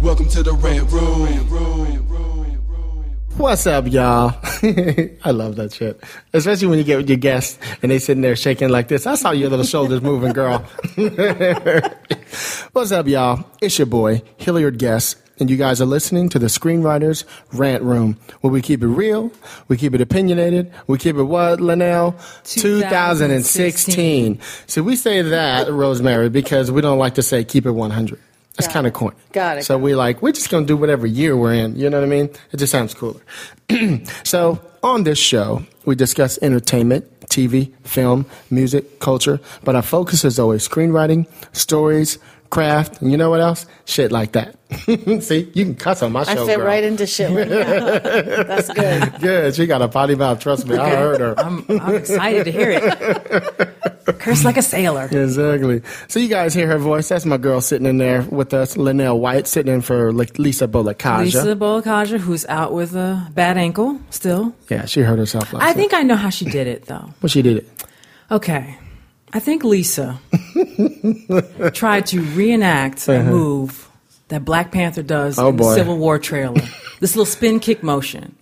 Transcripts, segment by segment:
Welcome to the Red Room. What's up, y'all? I love that shit. Especially when you get with your guests and they sitting there shaking like this. I saw your little shoulders moving, girl. What's up, y'all? It's your boy, Hilliard Guess, and you guys are listening to the Screenwriters Rant Room, where we keep it real, we keep it opinionated, we keep it what, Linnell? 2016. So we say that, Rosemary, because we don't like to say keep it 100. That's kind of it. corny. Got it, So got we like, we're just going to do whatever year we're in. You know what I mean? It just sounds cooler. so on this show, we discuss entertainment, TV, film, music, culture, but our focus is always screenwriting, stories, craft, and you know what else? Shit like that. See, you can cuss on my I show. fit girl. right into shit like that. That's good. Good. She got a potty mouth. Trust me. I heard her. I'm, I'm excited to hear it. Curse like a sailor. Exactly. So you guys hear her voice. That's my girl sitting in there with us, Linnell White, sitting in for Lisa Bolekaja. Lisa Bolekaja, who's out with a bad ankle still. Yeah, she hurt herself last I night. think I know how she did it, though. Well, she did it. Okay. I think Lisa tried to reenact a move that Black Panther does Uh-huh. Oh, in boy. the Civil War trailer. this little spin kick motion.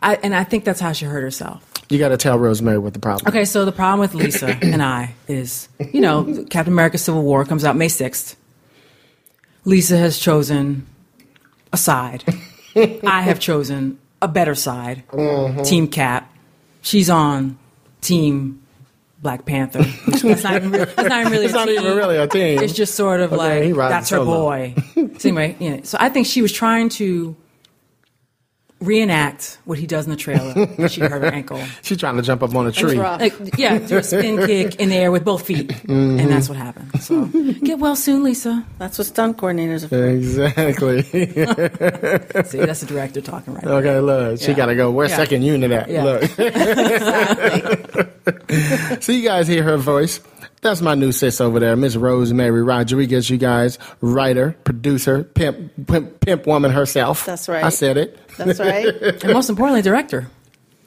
I, and I think that's how she hurt herself. You got to tell Rosemary what the problem. Okay, so the problem with Lisa and I is, you know, Captain America Civil War comes out May 6th. Lisa has chosen a side. I have chosen a better side. Mm-hmm. Team Cap. She's on Team Black Panther. That's not even, that's not even really It's a not team. even really a team. It's just sort of Okay, like, that's her solo. boy. so anyway, know, so I think she was trying to reenact what he does in the trailer. when She hurt her ankle. She's trying to jump up on a It's tree. rough. Like, yeah, do a spin kick in the air with both feet, Mm-hmm. and that's what happened. So get well soon, Lisa. That's what stunt coordinators are for. Exactly. See, that's the director talking right now. okay, look, she Yeah. got to go. Where's Yeah. second unit at? Yeah. Look. so you guys hear her voice. That's my new sis over there, Miss Rosemary Rodriguez. You guys, writer, producer, pimp, pimp, pimp woman herself. That's right. I said it. That's right. And most importantly, director.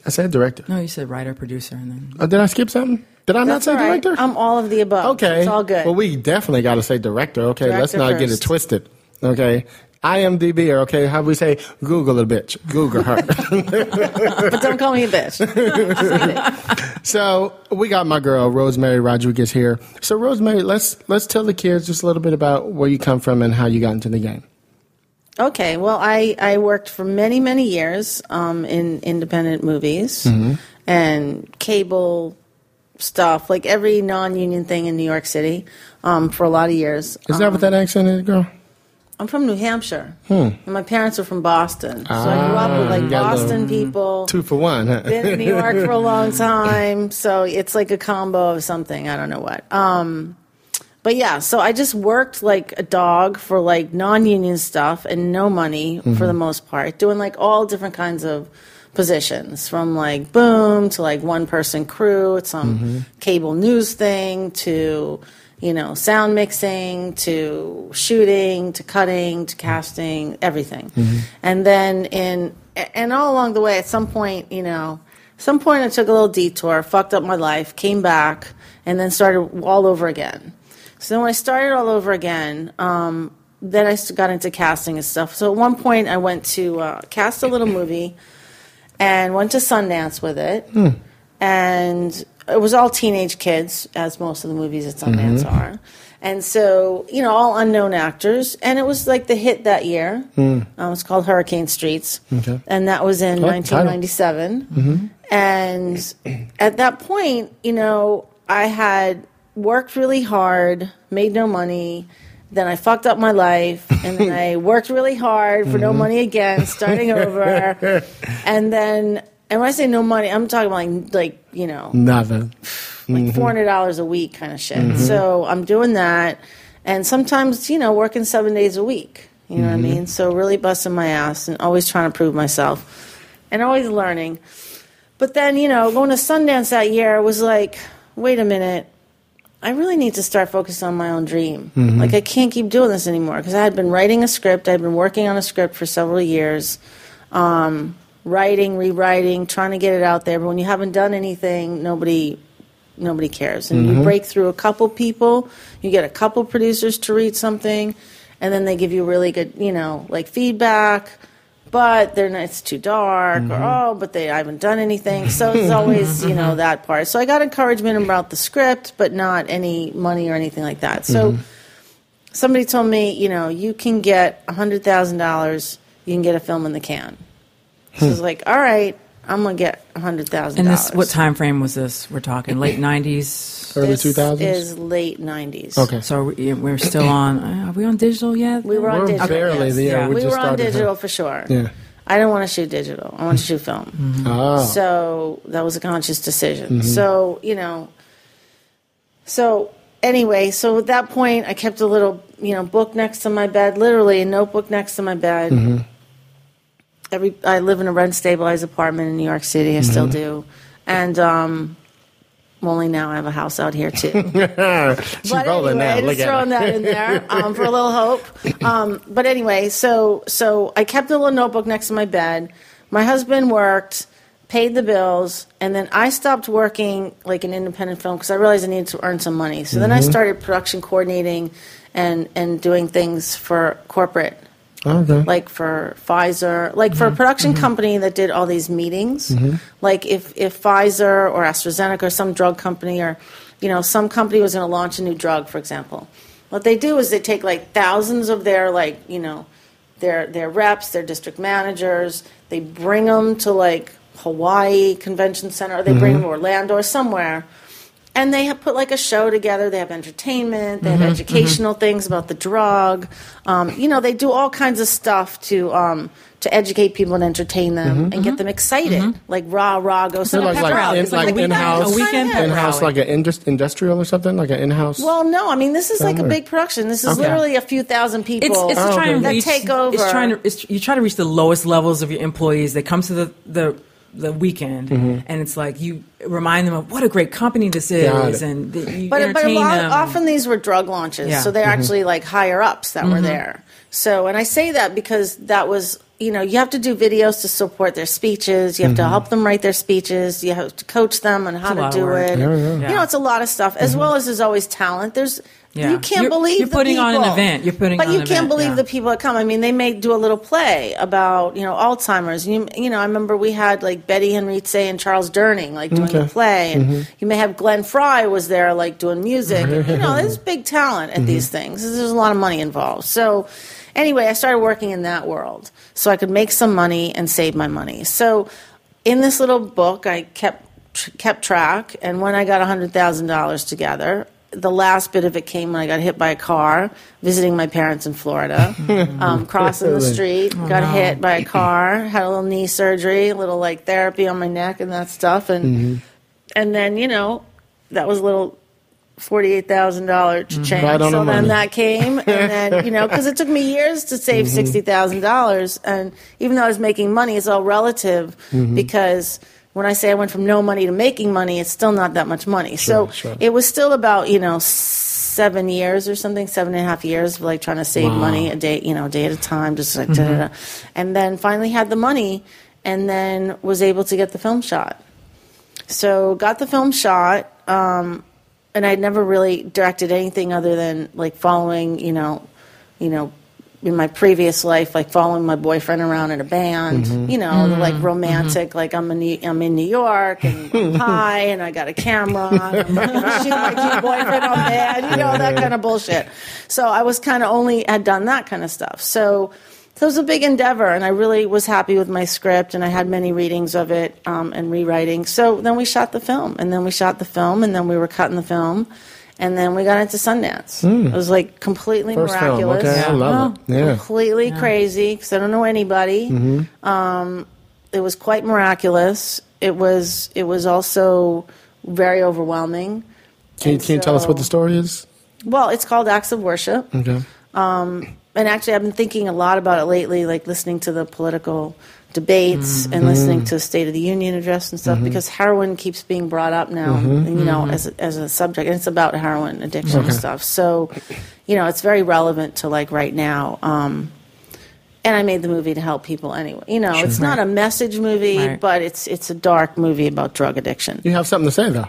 I said director. No, you said writer, producer, and then Oh, did I skip something? Did I not say all right. director? I'm all of the above. Okay. It's all good. Well, we definitely got to say director. Okay, let's Director not get it twisted. Okay. IMDb, or okay, how we say Google a bitch. Google her. but don't call me a bitch. so we got my girl Rosemary Rodriguez here. So Rosemary, let's let's tell the kids just a little bit about where you come from and how you got into the game. Okay, well, I, I worked for many, many years um, in independent movies Mm-hmm. and cable stuff, like every non union thing in New York City um, for a lot of years. Is that what that accent is, girl? I'm from New Hampshire, and my parents are from Boston. So I grew up with Hmm. Ah, like got a little- Boston people. Two for one. Huh? Been in New York for a long time, so it's like a combo of something. I don't know what. Um, but yeah, so I just worked like a dog for like non-union stuff and no money for the most part, doing like all different kinds of positions, from like boom to like one-person crew, at some cable news thing to you know sound mixing to shooting to cutting to casting, everything, and then in and all along the way, at some point, you know some point I took a little detour, fucked up my life, came back, and then started all over again. So when I started all over again, um, then I got into casting and stuff. So at one point I went to uh, cast a little movie and went to Sundance with it. And it was all teenage kids, as most of the movies at Sundance mm-hmm. are. And so, you know, all unknown actors. And it was like the hit that year. Hmm. Uh, um, it was called Hurricane Streets. Okay. And that was in Oh, title. 1997. Mm-hmm. And at that point, you know, I had worked really hard, made no money, then I fucked up my life, and then I worked really hard for no mm-hmm. money again, starting over, and then. And when I say no money, I'm talking about like, like you know, Nothing. like mm-hmm. four hundred dollars a week kind of shit. Mm-hmm. So I'm doing that, and sometimes you know working seven days a week. You know what I mm-hmm. mean? So really busting my ass and always trying to prove myself, and always learning. But then you know going to Sundance that year was like, wait a minute. I really need to start focusing on my own dream. Like I can't keep doing this anymore because I had been writing a script. I'd been working on a script for several years um, writing, rewriting, trying to get it out there. But when you haven't done anything, nobody nobody cares. And you mm-hmm. break through a couple people, you get a couple producers to read something, and then they give you really good, you know, like feedback. But they're not, it's too dark, or mm-hmm. oh, but they I haven't done anything. So it's always you know that part. So I got encouragement about the script, but not any money or anything like that. So mm-hmm. somebody told me, you know, you can get hundred thousand dollars, you can get a film in the can. So I was like, all right, I'm gonna get hundred thousand And dollars. this, what time frame was this? We're talking late '90s. Early This 2000s? is late nineties. Okay. So are we, we're still on. uh, Are we on digital yet? We were on We're digital. barely yes. there. Yeah. We, We, just were on started. digital for sure. Yeah. I didn't want to shoot digital. I wanted to shoot film. Oh. So that was a conscious decision. Mm-hmm. So, you know, so anyway, so at that point, I kept a little, you know, book next to my bed, literally a notebook next to my bed. Mm-hmm. Every I live in a rent stabilized apartment in New York City. I still Mm-hmm. do, and um, only now I have a house out here too. She's But rolling anyway, now. Look just throwing her. that in there um, for a little hope. Um, but anyway, so so I kept a little notebook next to my bed. My husband worked, paid the bills, and then I stopped working like an independent film because I realized I needed to earn some money. So then I Mm-hmm. started production coordinating and and doing things for corporate Okay. like for Pfizer, like for a mm-hmm. production mm-hmm. company that did all these meetings. Mm-hmm. Like if, if Pfizer or AstraZeneca or some drug company or, you know, some company was going to launch a new drug, for example. What they do is they take like thousands of their like, you know, their their reps, their district managers, they bring them to like Hawaii Convention Center, or they bring them to Orlando or somewhere and they have put like a show together. They have entertainment. They have mm-hmm, educational mm-hmm. things about the drug. Um, you know, they do all kinds of stuff to um, to educate people and entertain them mm-hmm, and get them excited. Like rah rah, go They're sign like, like, rally. in, It's like, a in-house, a weekend in-house, like an indus- industrial or something, like an in-house. Well, no, I mean this is like a big production. This is Okay. literally a few thousand people It's, it's Oh, to try okay. and that take over. It's trying to. It's, you try to reach the lowest levels of your employees. They come to the the the weekend, Mm-hmm. and it's like you remind them of what a great company this is, and that you but, but a lot, them. often these were drug launches, Yeah. so they're Mm-hmm. actually like higher ups that were there. So, and I say that because that was, you know, you have to do videos to support their speeches. You have Mm-hmm. to help them write their speeches. You have to coach them on how to do it. Yeah, yeah. You Yeah. Mm-hmm. know, it's a lot of stuff, as well as there's always talent. There's Yeah. you can't You're- believe you're the putting on an people. event. You're putting but on you an can't event, believe yeah. the people that come. I mean, they may do a little play about you know Alzheimer's. You you know, I remember we had like Betty Henrique and Charles Durning like doing Okay. the play, and mm-hmm. you may have Glenn Frey was there like doing music. And, you know, there's big talent at mm-hmm. these things. There's a lot of money involved. So anyway, I started working in that world so I could make some money and save my money. So in this little book, I kept kept track, and when I got hundred thousand dollars together. The last bit of it came when I got hit by a car visiting my parents in Florida, um, crossing the street, got hit by a car, had a little knee surgery, a little like therapy on my neck and that stuff, and and then you know that was a little forty-eight thousand dollar change. Right so then money. that came, and then you know because it took me years to save Mm-hmm. thousand dollars, and even though I was making money, it's all relative Mm-hmm. because. When I say I went from no money to making money, it's still not that much money. so sure. it was still about you know seven years or something, seven and a half years, of, like trying to save Wow. money a day, you know, a day at a time, just like da, da, da. and then finally had the money, and then was able to get the film shot. So got the film shot, um, and I'd never really directed anything other than like following, you know, you know, in my previous life, like following my boyfriend around in a band, mm-hmm. you know, like mm-hmm. romantic, mm-hmm. like I'm in New, I'm in New York and I'm high and I got a camera, and I'm my cute boyfriend on the band, you know, that kind of bullshit. So I was kind of only had done that kind of stuff. So. So it was a big endeavor, and I really was happy with my script, and I had many readings of it um, and rewriting. So then we shot the film, and then we shot the film, and then we were cutting the film, And then we got into Sundance. It was like completely. First film. miraculous. Okay, I Yeah. love it. Yeah. Completely crazy because I don't know anybody. Mm-hmm. Um, it was quite miraculous. It was. It was also very overwhelming. Can you, And can you tell us what the story is? Well, it's called Acts of Worship. Okay. and actually i've been thinking a lot about it lately like listening to the political debates Mm-hmm. and listening to state of the union address and stuff because heroin keeps being brought up now Mm-hmm. you know as, a, as a subject and it's about heroin addiction and stuff so you know it's very relevant to like right now um, and I made the movie to help people anyway. You know, it's not a message movie, Right. but it's it's a dark movie about drug addiction You have something to say though.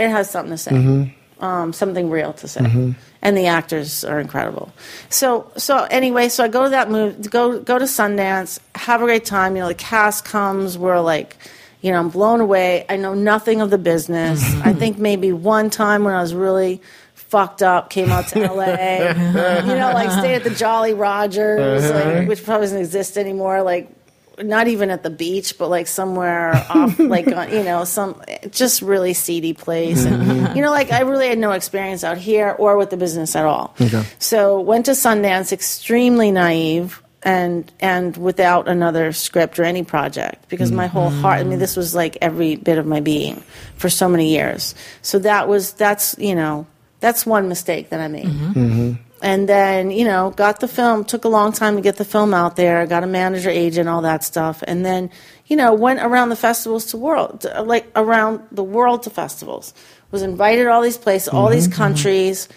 it has something to say, Mm-hmm. Um, something real to say, and the actors are incredible. So, so anyway, so I go to that movie, go go to Sundance, have a great time. You know, the cast comes, we're like, you know, I'm blown away. I know nothing of the business. I think maybe one time when I was really fucked up, came out to LA, you know, like stayed at the Jolly Rogers, like, which probably doesn't exist anymore, like not even at the beach, but like somewhere off, like on, you know, some just really seedy place. And, mm-hmm. you know, like I really had no experience out here or with the business at all. Okay. So went to Sundance, extremely naive and and without another script or any project because my whole heart. I mean, this was like every bit of my being for so many years. So that was that's you know that's one mistake that I made mm-hmm. Mm-hmm. And then you know got the film took a long time to get the film out there got a manager agent all that stuff. And then you know went around the festivals to world to- like around the world to festivals. Was invited all these places all these mm-hmm, mm-hmm. countries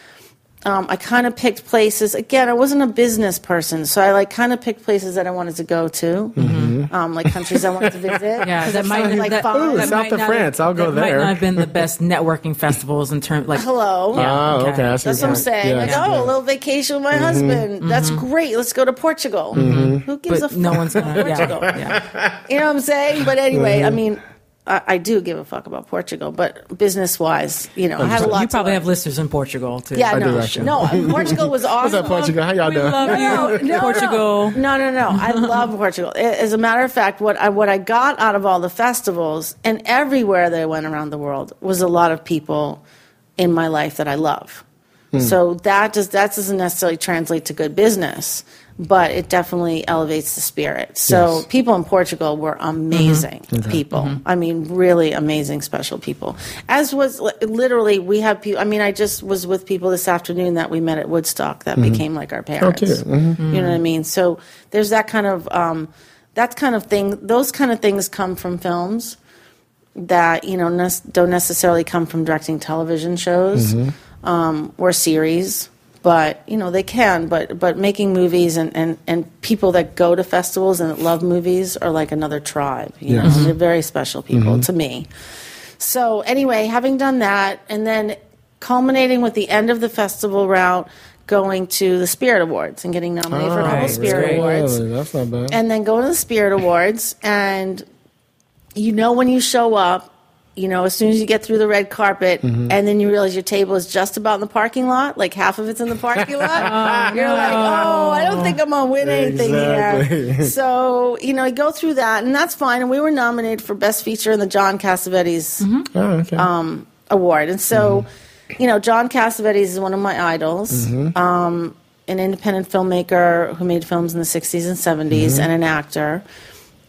um, I kind of picked places. Again, I wasn't a business person, so I like kind of picked places that I wanted to go to, mm-hmm. um, like countries I wanted to visit. Yeah, 'Cause that I might felt like that, fun. Ooh, that south of France, have- I'll go that Might there. not have been the best networking festivals in terms like Hello. Oh, okay. okay. I That's what I'm saying. Yeah. Like, Yeah. oh, a little vacation with my mm-hmm. husband. That's mm-hmm. great. Let's go to Portugal. Who gives but a fuck no one's gonna about Portugal? yeah, yeah. You know what I'm saying? But anyway, I mean, I, I do give a fuck about Portugal, but business wise, you know, I had a lot. You probably to have listeners in Portugal too. Yeah, I do no, actually. no. Portugal was awesome. What's up, Portugal? How y'all We doing? love you, no, Portugal. No, no, no. I love Portugal. A- As a matter of fact, what I what I got out of all the festivals and everywhere that I went around the world was a lot of people in my life that I love. Hmm. So that does that doesn't necessarily translate to good business, but it definitely elevates the spirit. So Yes. people in Portugal were amazing people. I mean, really amazing, special people. As was literally, we have people. I mean, I just was with people this afternoon that we met at Woodstock that became like our parents. cute. Mhm. You know what I mean? So there's that kind of um, that kind of thing. Those kind of things come from films that you know ne- don't necessarily come from directing television shows um, or series. But you know they can. But but making movies and, and, and people that go to festivals and that love movies are like another tribe. You know, Yes. they're very special people mm-hmm. to me. So anyway, having done that, and then culminating with the end of the festival route, going to the Spirit Awards and getting nominated for a couple right. Spirit? Awards That's not bad. and then going to the Spirit Awards, and you know when you show up, you know as soon as you get through the red carpet, Mm-hmm. and then you realize your table is just about in the parking lot, like half of it's in the parking lot. You're like, oh, I don't think I'm gonna win anything here. So you know, you go through that, and that's fine. And we were nominated for Best Feature in the John Cassavetes oh, okay. um, award. And so, you know, John Cassavetes is one of my idols, um, an independent filmmaker who made films in the 60s and 70s, and an actor.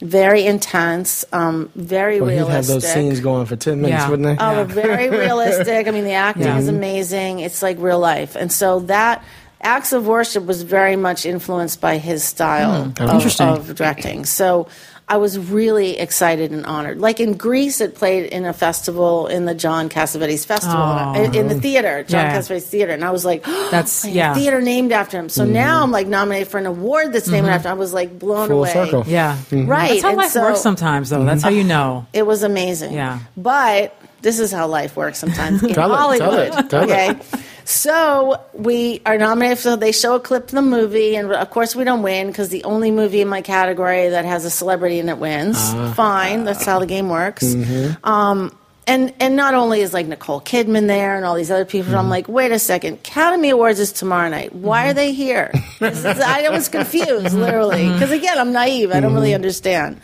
Very intense, um, very well, he'd have those scenes going for 10 minutes, Yeah. wouldn't they? Oh, they're very realistic. I mean, the acting Yeah. is amazing. It's like real life. And so that Acts of Worship was very much influenced by his style of, Interesting. of directing. So I was really excited and honored. Like in Greece, it played in a festival in the John Cassavetes Festival Oh. in, in the theater, John Yeah. Cassavetes Theater, and I was like, That's- "Oh, yeah. theater named after him. So mm-hmm. now I'm like nominated for an award that's named mm-hmm. after. him. I was like blown Full away. circle. Yeah, mm-hmm. Right. That's how and life so- works sometimes, though. That's how you know. it was amazing. Yeah. But this is how life works sometimes in Tell it, tell Hollywood. it, tell it. okay. So we are nominated. So they show a clip of the movie, and of course we don't win because the only movie in my category that has a celebrity in it wins. Ah. Fine, that's how the game works. Mm-hmm. Um, and and not only is like Nicole Kidman there and all these other people, Mm-hmm. I'm like, wait a second, Academy Awards is tomorrow night. Why are they here? I was confused, literally, because again, I'm naive. I don't Mm-hmm. really understand.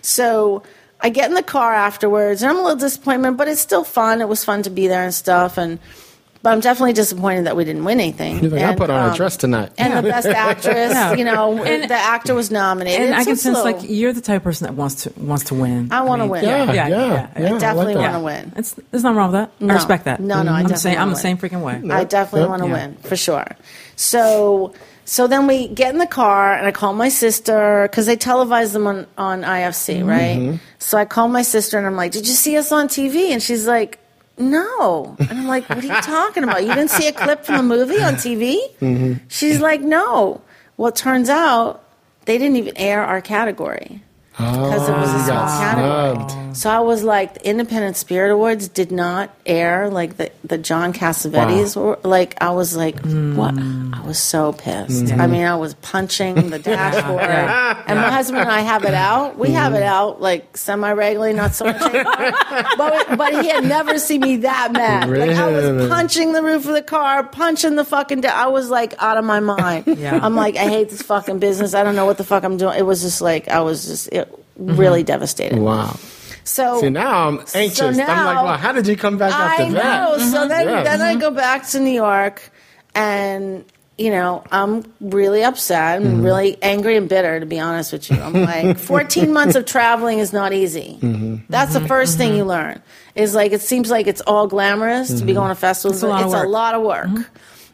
So I get in the car afterwards, and I'm a little disappointed, but it's still fun. It was fun to be there and stuff. And but I'm definitely disappointed that we didn't win anything. He's like, I put on a um, dress tonight. And the best actress, Yeah. you know, And- the actor was nominated. And I can it's sense a like you're the type of person that wants to wants to win. I wanna mean, win. yeah, Yeah, yeah, yeah, yeah. I I like definitely that. want to win. It's there's nothing wrong with that. No. I respect that. No, no, I I'm the same. I'm the same freaking way. I definitely Yep. want to Yeah. win for sure. So, so then we get in the car and I call my sister because they televise them on on IFC, mm-hmm. right? So I call my sister and I'm like, "Did you see us on TV?" And she's like, "No." And I'm like, "What are you talking about? You didn't see a clip from the movie on TV?" Mm-hmm. She's like, "No." Well, it turns out they didn't even air our category because it was a Oh, you small category. So I was like, the Independent Spirit Awards did not air like the, the John Cassavetes. Were, like I was like, what? I was so pissed. Mm-hmm. I mean, I was punching the dashboard. And my husband and I have it out. We have Mm-hmm. it out like semi regularly, not so much anymore. but but he had never seen me that mad. Like I was punching the roof of the car, punching the fucking. Da- I was like out of my mind. Yeah. I'm like, I hate this fucking business. I don't know what the fuck I'm doing. It was just like I was just it, really devastated. Wow. So See, now I'm anxious. I'm like, now- well, how did you come back after I know. that? So then, Yeah. then I go back to New York, and you know, I'm really upset. I'm Mm-hmm. really angry and bitter, to be honest with you. I'm like, 14 months of traveling is not easy. Mm-hmm. That's the 1st thing you learn. Is like it seems like it's all glamorous to Mm-hmm. be going to festivals. It's a lot of it's work. a lot of work.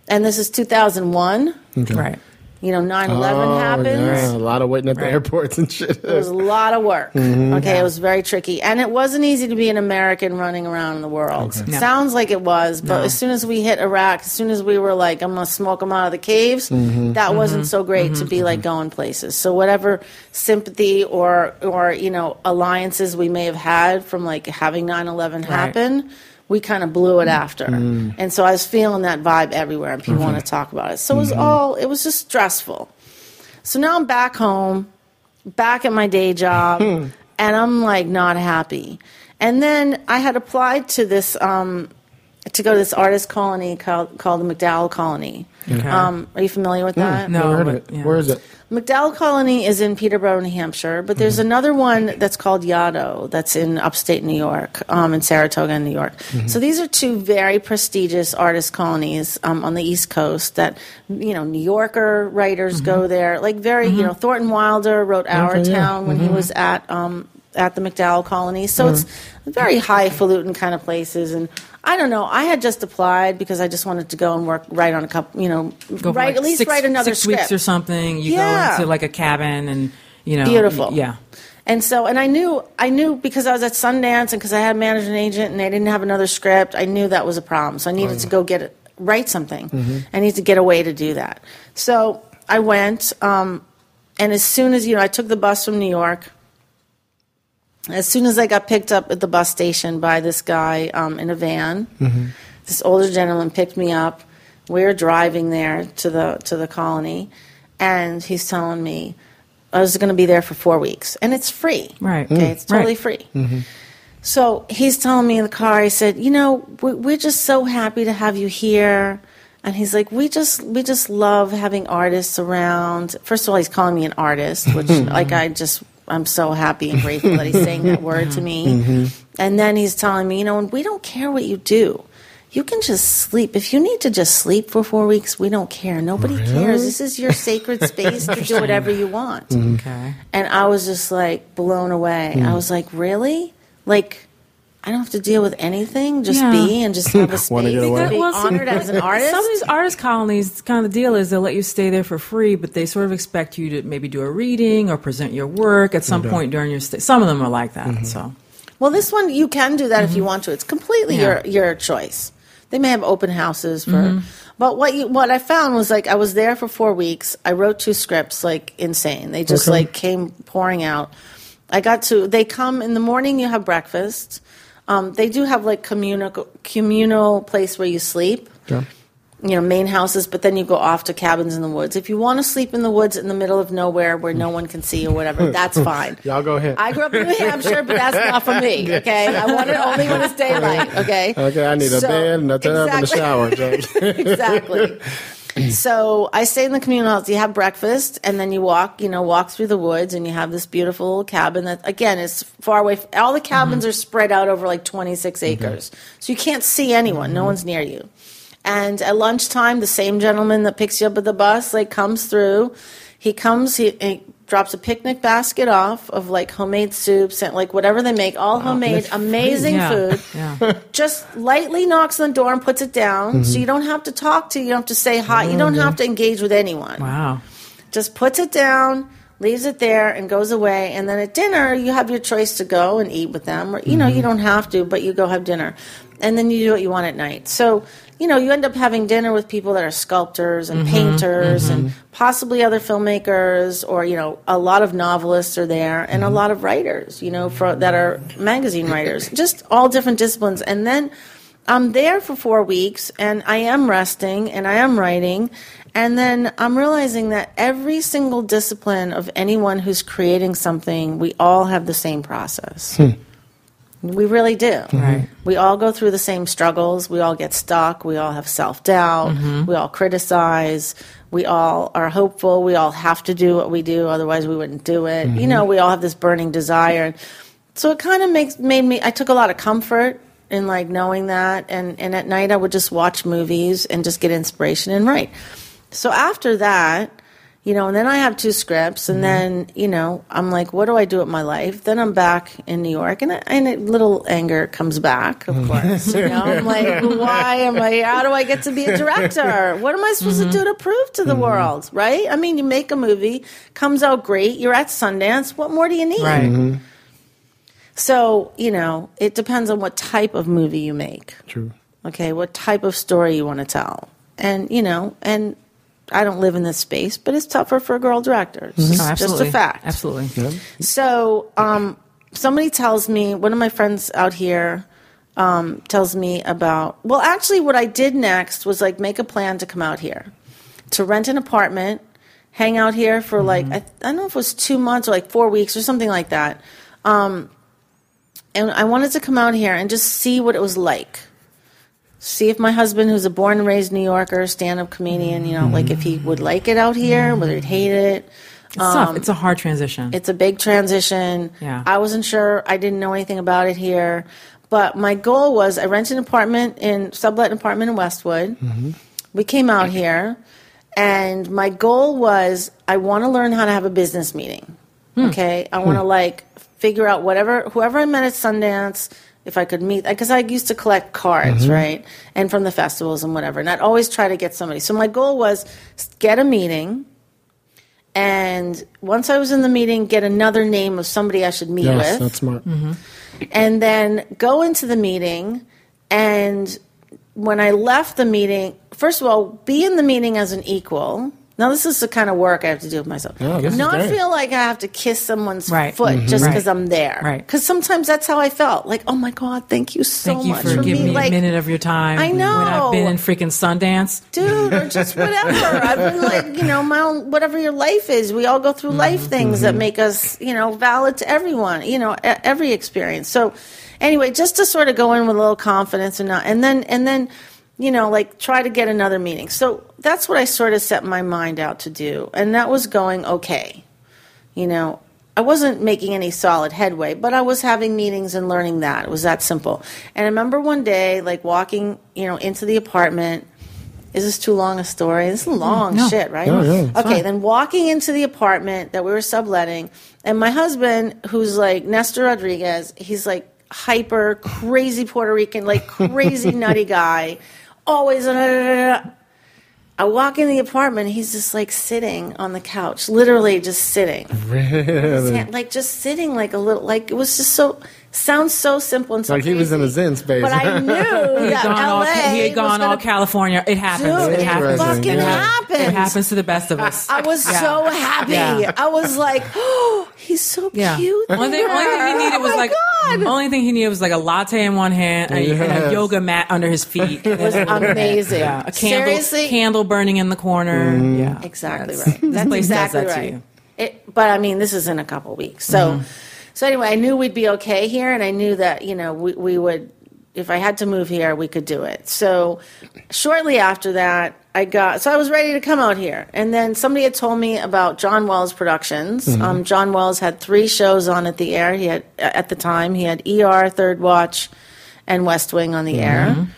And this is 2001. Right. You know, 9 11 Oh, happens. yeah, a lot of waiting at the airports and shit. It was a lot of work. Mm-hmm. Okay, it was very tricky, and it wasn't easy to be an American running around in the world. It No. Sounds like it was, but No. as soon as we hit Iraq, as soon as we were like, "I'm gonna smoke them out of the caves," Mm-hmm. that wasn't so great to be like going places. So whatever sympathy or or you know alliances we may have had from like having 9/11 happen. We kind of blew it after, Mm. and so I was feeling that vibe everywhere, and people want to talk about it. So it was all it was just stressful. So now I'm back home, back at my day job, and I'm like not happy. And then I had applied to this um, to go to this artist colony called, called the MacDowell Colony. Um, are you familiar with that? No, heard of it. yeah. Where is it? MacDowell Colony is in Peterborough, New Hampshire, but there's another one that's called Yaddo that's in upstate New York, um, in Saratoga, New York. So these are two very prestigious artist colonies um, on the East Coast that, you know, New Yorker writers go there. Like very, you know, Thornton Wilder wrote Our Okay, yeah. Town when he was at um, at the MacDowell Colony. So it's very highfalutin kind of places and. I don't know. I had just applied because I just wanted to go and work, write on a couple, you know, Go write like at least six, write another six script weeks or something. You Yeah. go into like a cabin and you know Beautiful. Yeah. And so, and I knew, I knew because I was at Sundance and because I had a manager and agent and I didn't have another script, I knew that was a problem. So I needed to go get it, write something. I needed to get a way to do that. So I went, um, and as soon as, you know, I took the bus from New York. As soon as I got picked up at the bus station by this guy um, in a van, this older gentleman picked me up. We were driving there to the to the colony, and he's telling me I was going to be there for four weeks, and it's free. Right. Okay, it's totally Right. free. So he's telling me in the car. He said, "You know, we're just so happy to have you here." And he's like, "We just we just love having artists around." First of all, he's calling me an artist, which like I just I'm so happy and grateful that he's saying that word to me. Mm-hmm. And then he's telling me, "You know, and we don't care what you do." You can just sleep. If you need to just sleep for four weeks, we don't care. Nobody cares. This is your sacred space to do whatever you want. Mm-hmm. Okay. And I was just like blown away. I mm. was like, really? Like, I don't have to deal with anything. Just Yeah. be and just have a space Wanna get away? be honored as an artist. Some of these artist colonies, kind of the deal is they'll let you stay there for free, but they sort of expect you to maybe do a reading or present your work at some point during your stay. Some of them are like that. Mm-hmm. So Well, this one you can do that if you mm-hmm. want to. It's completely Yeah. your your choice. They may have open houses for, mm-hmm. but what you what I found was like I was there for four weeks. I wrote two scripts like insane. They just Okay. like came pouring out. I got to. They come in the morning. You have breakfast. Um, they do have like communal communal place where you sleep. Yeah. you know, main houses, but then you go off to cabins in the woods. If you want to sleep in the woods in the middle of nowhere where no one can see or whatever, that's fine. Y'all go ahead. I grew up in New Hampshire, but that's not for me. Okay, I want it only when it's daylight. Okay. Okay, I need a bed and a tub and a shower. Exactly. So I stay in the communal house. You have breakfast, and then you walk. You know, walk through the woods, and you have this beautiful cabin that, again, is far away. All the cabins mm-hmm. are spread out over like 26 mm-hmm. acres, so you can't see anyone. No mm-hmm. one's near you. And at lunchtime, the same gentleman that picks you up at the bus like comes through. He comes, he, he drops a picnic basket off of like homemade soups and like whatever they make, all homemade, amazing Yeah. food. Yeah. Just lightly knocks on the door and puts it down, so mm-hmm. you don't have to talk to, you don't have to say hi, you don't have to engage with anyone Wow. just puts it down, leaves it there, and goes away. And then at dinner, you have your choice to go and eat with them, or you know, you mm-hmm. don't have to, but you go have dinner, and then you do what you want at night. So you know, you end up having dinner with people that are sculptors and mm-hmm. painters and mm-hmm. possibly other filmmakers, or you know, a lot of novelists are there, and a mm-hmm. lot of writers, you know, for that are magazine writers, just all different disciplines, and then. I'm there for four weeks and I am resting and I am writing. And then I'm realizing that every single discipline of anyone who's creating something, we all have the same process. Hmm. We really do. Right. Mm-hmm. We all go through the same struggles. We all get stuck. We all have self doubt. Mm-hmm. We all criticize. We all are hopeful. We all have to do what we do, otherwise we wouldn't do it. You mm-hmm. know, we all have this burning desire. So it kind of makes made me. I took a lot of comfort in like knowing that, and and at night I would just watch movies and just get inspiration and write. So after that, you know, and then I have two scripts, and mm-hmm. then you know, I'm like, what do I do with my life? Then I'm back in New York, and I, and a little anger comes back, of mm-hmm. course. You know, I'm like, why am I? How do I get to be a director? What am I supposed to mm-hmm. do to prove to the world? Right? I mean, you make a movie, comes out great. You're at Sundance. What more do you need? Right. So, you know, it depends on what type of movie you make. True. Okay, what type of story you want to tell. And, you know, and I don't live in this space, but it's tougher for a girl director. It's Oh, just, absolutely. just a fact. Absolutely. So, um, somebody tells me, one of my friends out here um, tells me about, well, actually, what I did next was like make a plan to come out here, to rent an apartment, hang out here for like, I, I don't know if it was two months or like four weeks or something like that. Um, and I wanted to come out here and just see what it was like. See if my husband, who's a born and raised New Yorker, stand up comedian, you know, like if he would like it out here, mm. whether he'd hate it. It's tough. Um, it's a hard transition. It's a big transition. Yeah. I wasn't sure. I didn't know anything about it here. But my goal was I rented an apartment in sublet an apartment in Westwood. Mm-hmm. We came out here and my goal was I want to learn how to have a business meeting. Hmm. Okay? I want to hmm. like figure out whatever whoever I met at Sundance if I could meet because I used to collect cards, mm-hmm. right? And from the festivals and whatever. And I'd always try to get somebody. So my goal was get a meeting and once I was in the meeting, get another name of somebody I should meet Yes, with, that's smart. Mm-hmm. and then go into the meeting. And when I left the meeting, first of all, be in the meeting as an equal. Now, this is the kind of work I have to do with myself. Yeah, this is Not great. feel like I have to kiss someone's Right. foot mm-hmm. just Right. because I'm there. Right. Because sometimes that's how I felt. Like, oh my God, thank you so Thank you much for giving being me like, a minute of your time. I know. When I've been in freaking Sundance. dude, or just whatever. I've been like, you know, my own, whatever your life is. We all go through mm-hmm. life things that mm-hmm. make us, you know, valid to everyone. You know, e- every experience. So, anyway, just to sort of go in with a little confidence and not, and then and then, you know, like try to get another meeting. So that's what I sort of set my mind out to do, and that was going okay. You know. I wasn't making any solid headway, but I was having meetings and learning that. It was that simple. And I remember one day, like walking, you know, into the apartment, is this too long a story? This is long No. shit, right? No, it's okay, fine. then walking into the apartment that we were subletting, and my husband, who's like Nestor Rodriguez, he's like hyper, crazy Puerto Rican, like crazy nutty guy, always. Uh, I walk in the apartment, he's just like sitting on the couch, literally just sitting. Really? Like just sitting like a little, like it was just so, sounds so simple and so Like he was in a. Zen space. But I knew He had that gone, all, he had was gone gonna all California. It happens. Dude, it it happens. fucking it happens. It happens to the best of us. I was Yeah. so happy. Yeah. I was like, oh, he's so Yeah. cute. Only thing, only thing he needed oh was oh like God. only thing he needed was like a latte in one hand and, and a yoga mat under his feet. It was amazing. Yeah, a candle Seriously, candle burning in the corner. Mm-hmm. Yeah, exactly That's- right. This That's place exactly does that right. to you. It, but I mean, this is in a couple weeks. So, mm-hmm. So anyway, I knew we'd be okay here, and I knew that you know we, we would, if I had to move here, we could do it. So, shortly after that, I got so I was ready to come out here, and then somebody had told me about John Wells Productions. Um, John Wells had three shows on at the air. He had at the time he had ER, Third Watch, and West Wing on the air.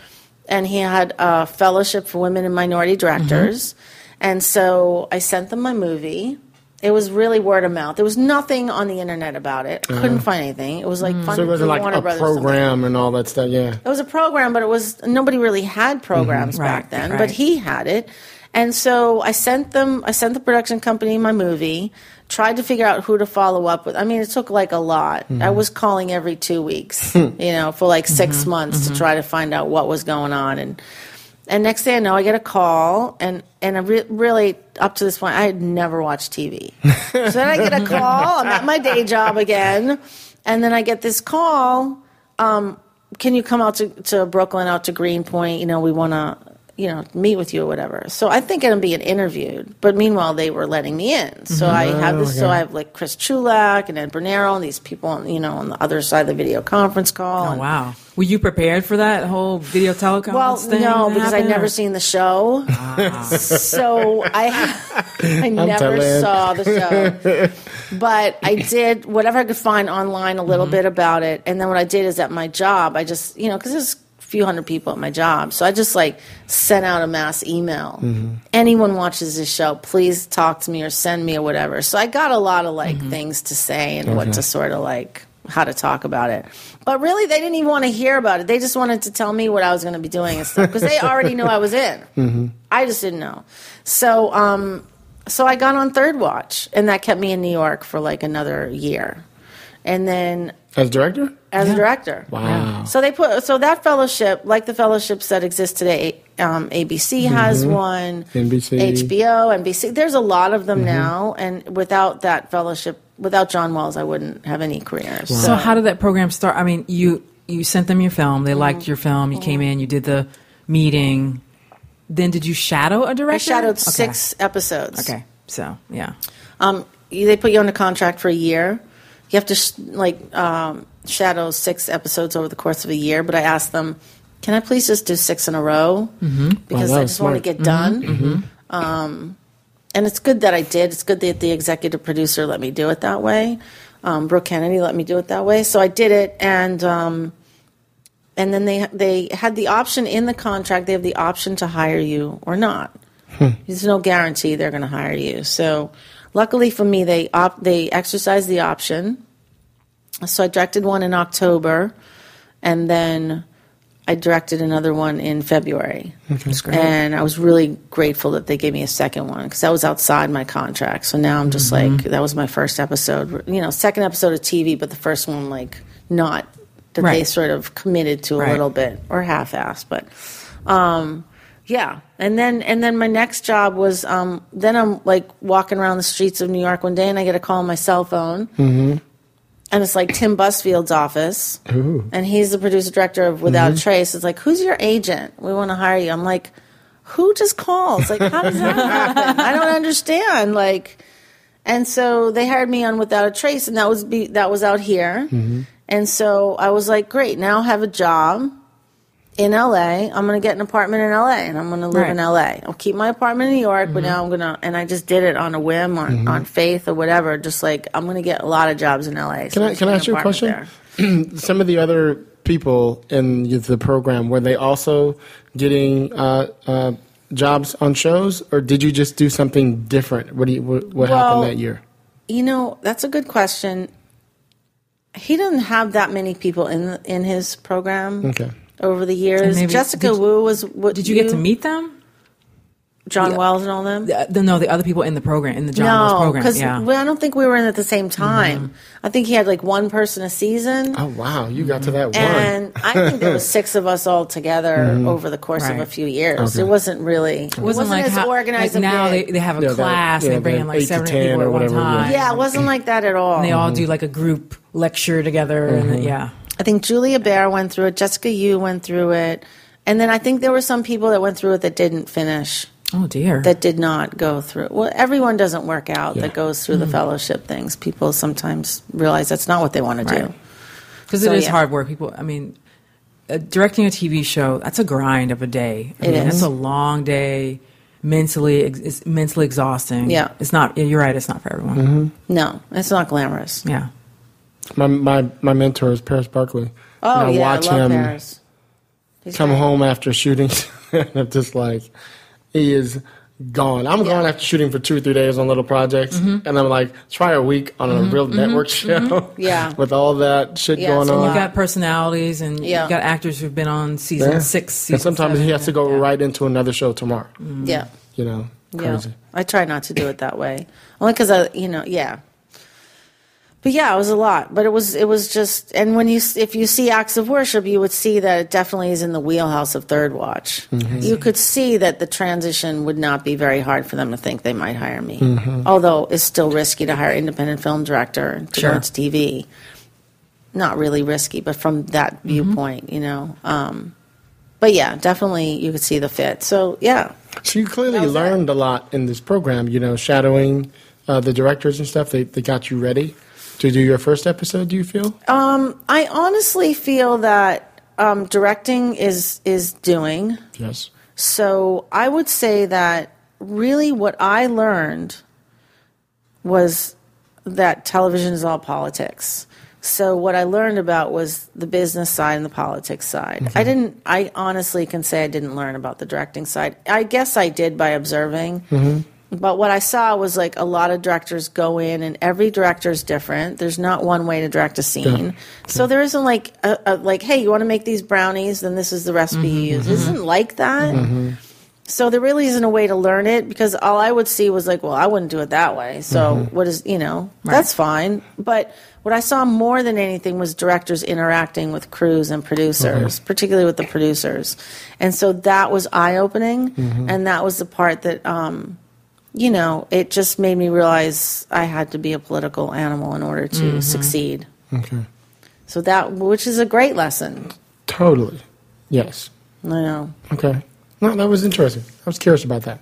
and he had a fellowship for women and minority directors. And so I sent them my movie. It was really word of mouth. There was nothing on the internet about it. Uh-huh. Couldn't find anything. It was like mm. funded Uh-huh. So it wasn't like Warner a Brothers program and all that stuff. Yeah. It was a program, but it was nobody really had mm-hmm. programs Mhm. back Right, then. right. But he had it, and so I sent them. I sent the production company my movie. Tried to figure out who to follow up with. I mean, it took like a lot. I mm-hmm. was calling every two weeks, mm-hmm. you know, for like 6 months to try to find out what was going on. And and next thing I know, I get a call, and and I re- really up to this point, I had never watched TV. so then I get a call. I'm at my day job again, and then I get this call. Um, can you come out to, to Brooklyn, out to Greenpoint? You know, we want to, you know, meet with you or whatever. So I think I'm being interviewed, but meanwhile they were letting me in. So I mm-hmm. have this. So I have like Chris Chulack and Ed Bernero and these people, on, you know, on the other side of the video conference call. Oh and- wow. Were you prepared for that whole video teleconference well, thing? no, because I'd never seen the show, ah. so I I never telling. saw the show. But I did whatever I could find online a little mm-hmm. bit about it, and then what I did is at my job, I just you know because there's a few hundred people at my job, so I just like sent out a mass email. Mm-hmm. Anyone watches this show, please talk to me or send me or whatever. So I got a lot of like mm-hmm. things to say and what to sort of like how to talk about it. But really, they didn't even want to hear about it. They just wanted to tell me what I was going to be doing and stuff because they already knew I was in. Mm-hmm. I just didn't know. So, um, so I got on Third Watch, and that kept me in New York for like another year, and then As director? As a director. Wow. So they put so that fellowship, like the fellowships that exist today, um, ABC has one, NBC. HBO, NBC. There's a lot of them now, and without that fellowship, without John Wells, I wouldn't have any career. So how did that program start? I mean, you you sent them your film. Mm-hmm. They liked your film. You came in. You did the meeting. Then did you shadow a director? I shadowed Okay. six episodes. Okay. So yeah. Um, they put you on a contract for a year. You have to sh- like um, shadow six episodes over the course of a year. But I asked them, "Can I please just do six in a row? Mm-hmm. Because that I just want to smart. get done." Um, and it's good that I did. It's good that the executive producer let me do it that way. Um, Brooke Kennedy let me do it that way. So I did it, and um, and then they they had the option in the contract. They have the option to hire you or not. There's no guarantee they're going to hire you. So, luckily for me, they op- they exercised the option. So I directed one in October, and then I directed another one in February. And I was really grateful that they gave me a second one because that was outside my contract. So now I'm just like that was my first episode. You know, second episode of TV, but the first one like not that they sort of committed to a Right. little bit or half-assed, but. Um, yeah, and then and then my next job was um, then I'm like walking around the streets of New York one day and I get a call on my cell phone, and it's like Tim Busfield's office, and he's the producer director of Without a Trace. It's like, who's your agent? We want to hire you. I'm like, who just calls? Like, how does that happen? I don't understand. Like, and so they hired me on Without a Trace, and that was be, that was out here, mm-hmm. and so I was like, great, now I have a job in LA. I'm going to get an apartment in LA and I'm going to live in LA. I'll keep my apartment in New York, but now I'm going to, and I just did it on a whim, on, on faith or whatever. Just like, I'm going to get a lot of jobs in LA. So Can I can I ask you a question? Some of the other people in the program were they also getting uh, uh, jobs on shows, or did you just do something different? What do you what, what Well, happened that year? You know, that's a good question. He doesn't have that many people in in his program Okay. Over the years. Maybe- Jessica did- Yu was what Did you get to meet them? John Yeah. Wells and all them? The, the, no, the other people in the program in the John Wells no, program. because Yeah. I don't think we were in at the same mm-hmm. time. I think he had like one person a season. Oh wow, you got to that one. And I think there was six of us all together mm-hmm. over the course of a few years. Okay. It wasn't really. It it wasn't, like, as how, organized. like now they, they have a Yeah, that- class and yeah, they bring that in like eight seven people or at one whatever, yeah. time. yeah, it wasn't like that at all. And they all do mm-hmm. like a group lecture together. And yeah. I think Julia Bear went through it. Jessica Yu went through it, and then I think there were some people that went through it that didn't finish. Oh dear. That did not go through. Well, everyone doesn't work out Yeah. that goes through the fellowship things. People sometimes realize that's not what they want to do. Because So, it is yeah. hard work. People, I mean, uh, directing a TV show, that's a grind of a day. I It mean, is. That's a long day. Mentally, it's mentally exhausting. Yeah. It's not, you're right, it's not for everyone. No, it's not glamorous. Yeah. My my my mentor is Paris Barclay. Oh And yeah, watch I love him Paris. He's come great. home after shooting, and I'm just like, he is gone. I'm gone after shooting for two or three days on little projects, Mm-hmm. and I'm like, try a week on a mm-hmm. real mm-hmm. network mm-hmm. show. Yeah. with all that shit Yeah, going so on. You've got personalities and Yeah. you've got actors who've been on season Yeah. six, season and sometimes seven. he has to go Yeah. right into another show tomorrow. Yeah. You know, Yeah. crazy. I try not to do it that way. Only because I, you know, yeah. But yeah, it was a lot. But it was, it was just, and when you, if you see acts of worship, you would see that it definitely is in the wheelhouse of Third Watch. You could see that the transition would not be very hard for them to think they might hire me. Although it's still risky to hire independent film director to Sure. TV. Not really risky, but from that viewpoint, you know. Um, but yeah, definitely you could see the fit. So yeah, So you clearly That learned a lot in this program. You know, shadowing uh, the directors and stuff. They they got you ready to do your first episode. Do you feel? Um, I honestly feel that um, directing is is doing. yes. So I would say that really what I learned was that television is all politics. So what I learned about was the business side and the politics side. Mm-hmm. I didn't. I honestly can say I didn't learn about the directing side. I guess I did by observing. Mm-hmm. But what I saw was like a lot of directors go in, and every director is different. There's not one way to direct a scene, so there isn't like a, a like, hey, you want to make these brownies? Then this is the recipe you use. It mm-hmm. isn't like that. Mm-hmm. So there really isn't a way to learn it because all I would see was like, well, I wouldn't do it that way. So what is you know that's fine. But what I saw more than anything was directors interacting with crews and producers, particularly with the producers, and so that was eye opening, and that was the part that. Um, you know, it just made me realize I had to be a political animal in order to mm-hmm. succeed. Okay. So that, which is a great lesson. Totally. Yes. I know. Okay. No, that was interesting. I was curious about that.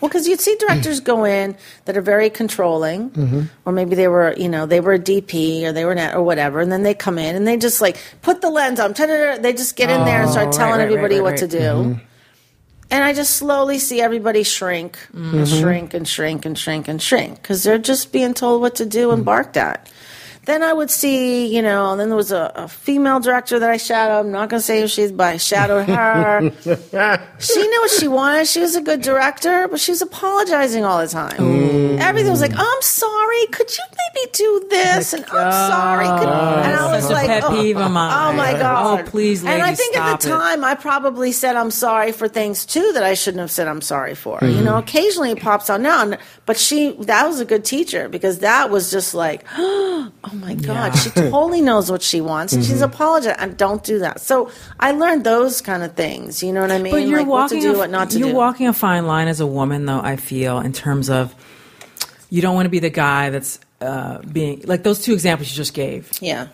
Well, because you'd see directors mm. go in that are very controlling, mm-hmm. or maybe they were, you know, they were a DP or they were net or whatever, and then they come in and they just like put the lens on. They just get in there and Oh, start right, telling right, everybody right, what to do. Mm-hmm. And I just slowly see everybody shrink and shrink and shrink and shrink and shrink because they're just being told what to do and mm-hmm. barked at. Then I would see, you know, and then there was a, a female director that I shadowed. I'm not going to say who she's, but I shadowed her. she knew what she wanted. She was a good director, but she was apologizing all the time. Mm. Everything was like, I'm sorry. Could you maybe do this? And I'm sorry. Could, and I was like, pet oh, peeve of. Oh my oh, God. Oh, please, And I ladies, think at the stop it. time, I probably said I'm sorry for things too that I shouldn't have said I'm sorry for. You mm-hmm. know, occasionally it pops out now. But she, that was a good teacher because that was just like, oh my God, she totally knows what she wants and she's apologizing. And don't do that. So I learned those kind of things. You know what I mean? But you're like walking what to do, a, what not to you're do. walking a fine line as a woman, though. I feel in terms of you don't want to be the guy that's uh, being like those two examples you just gave. yeah.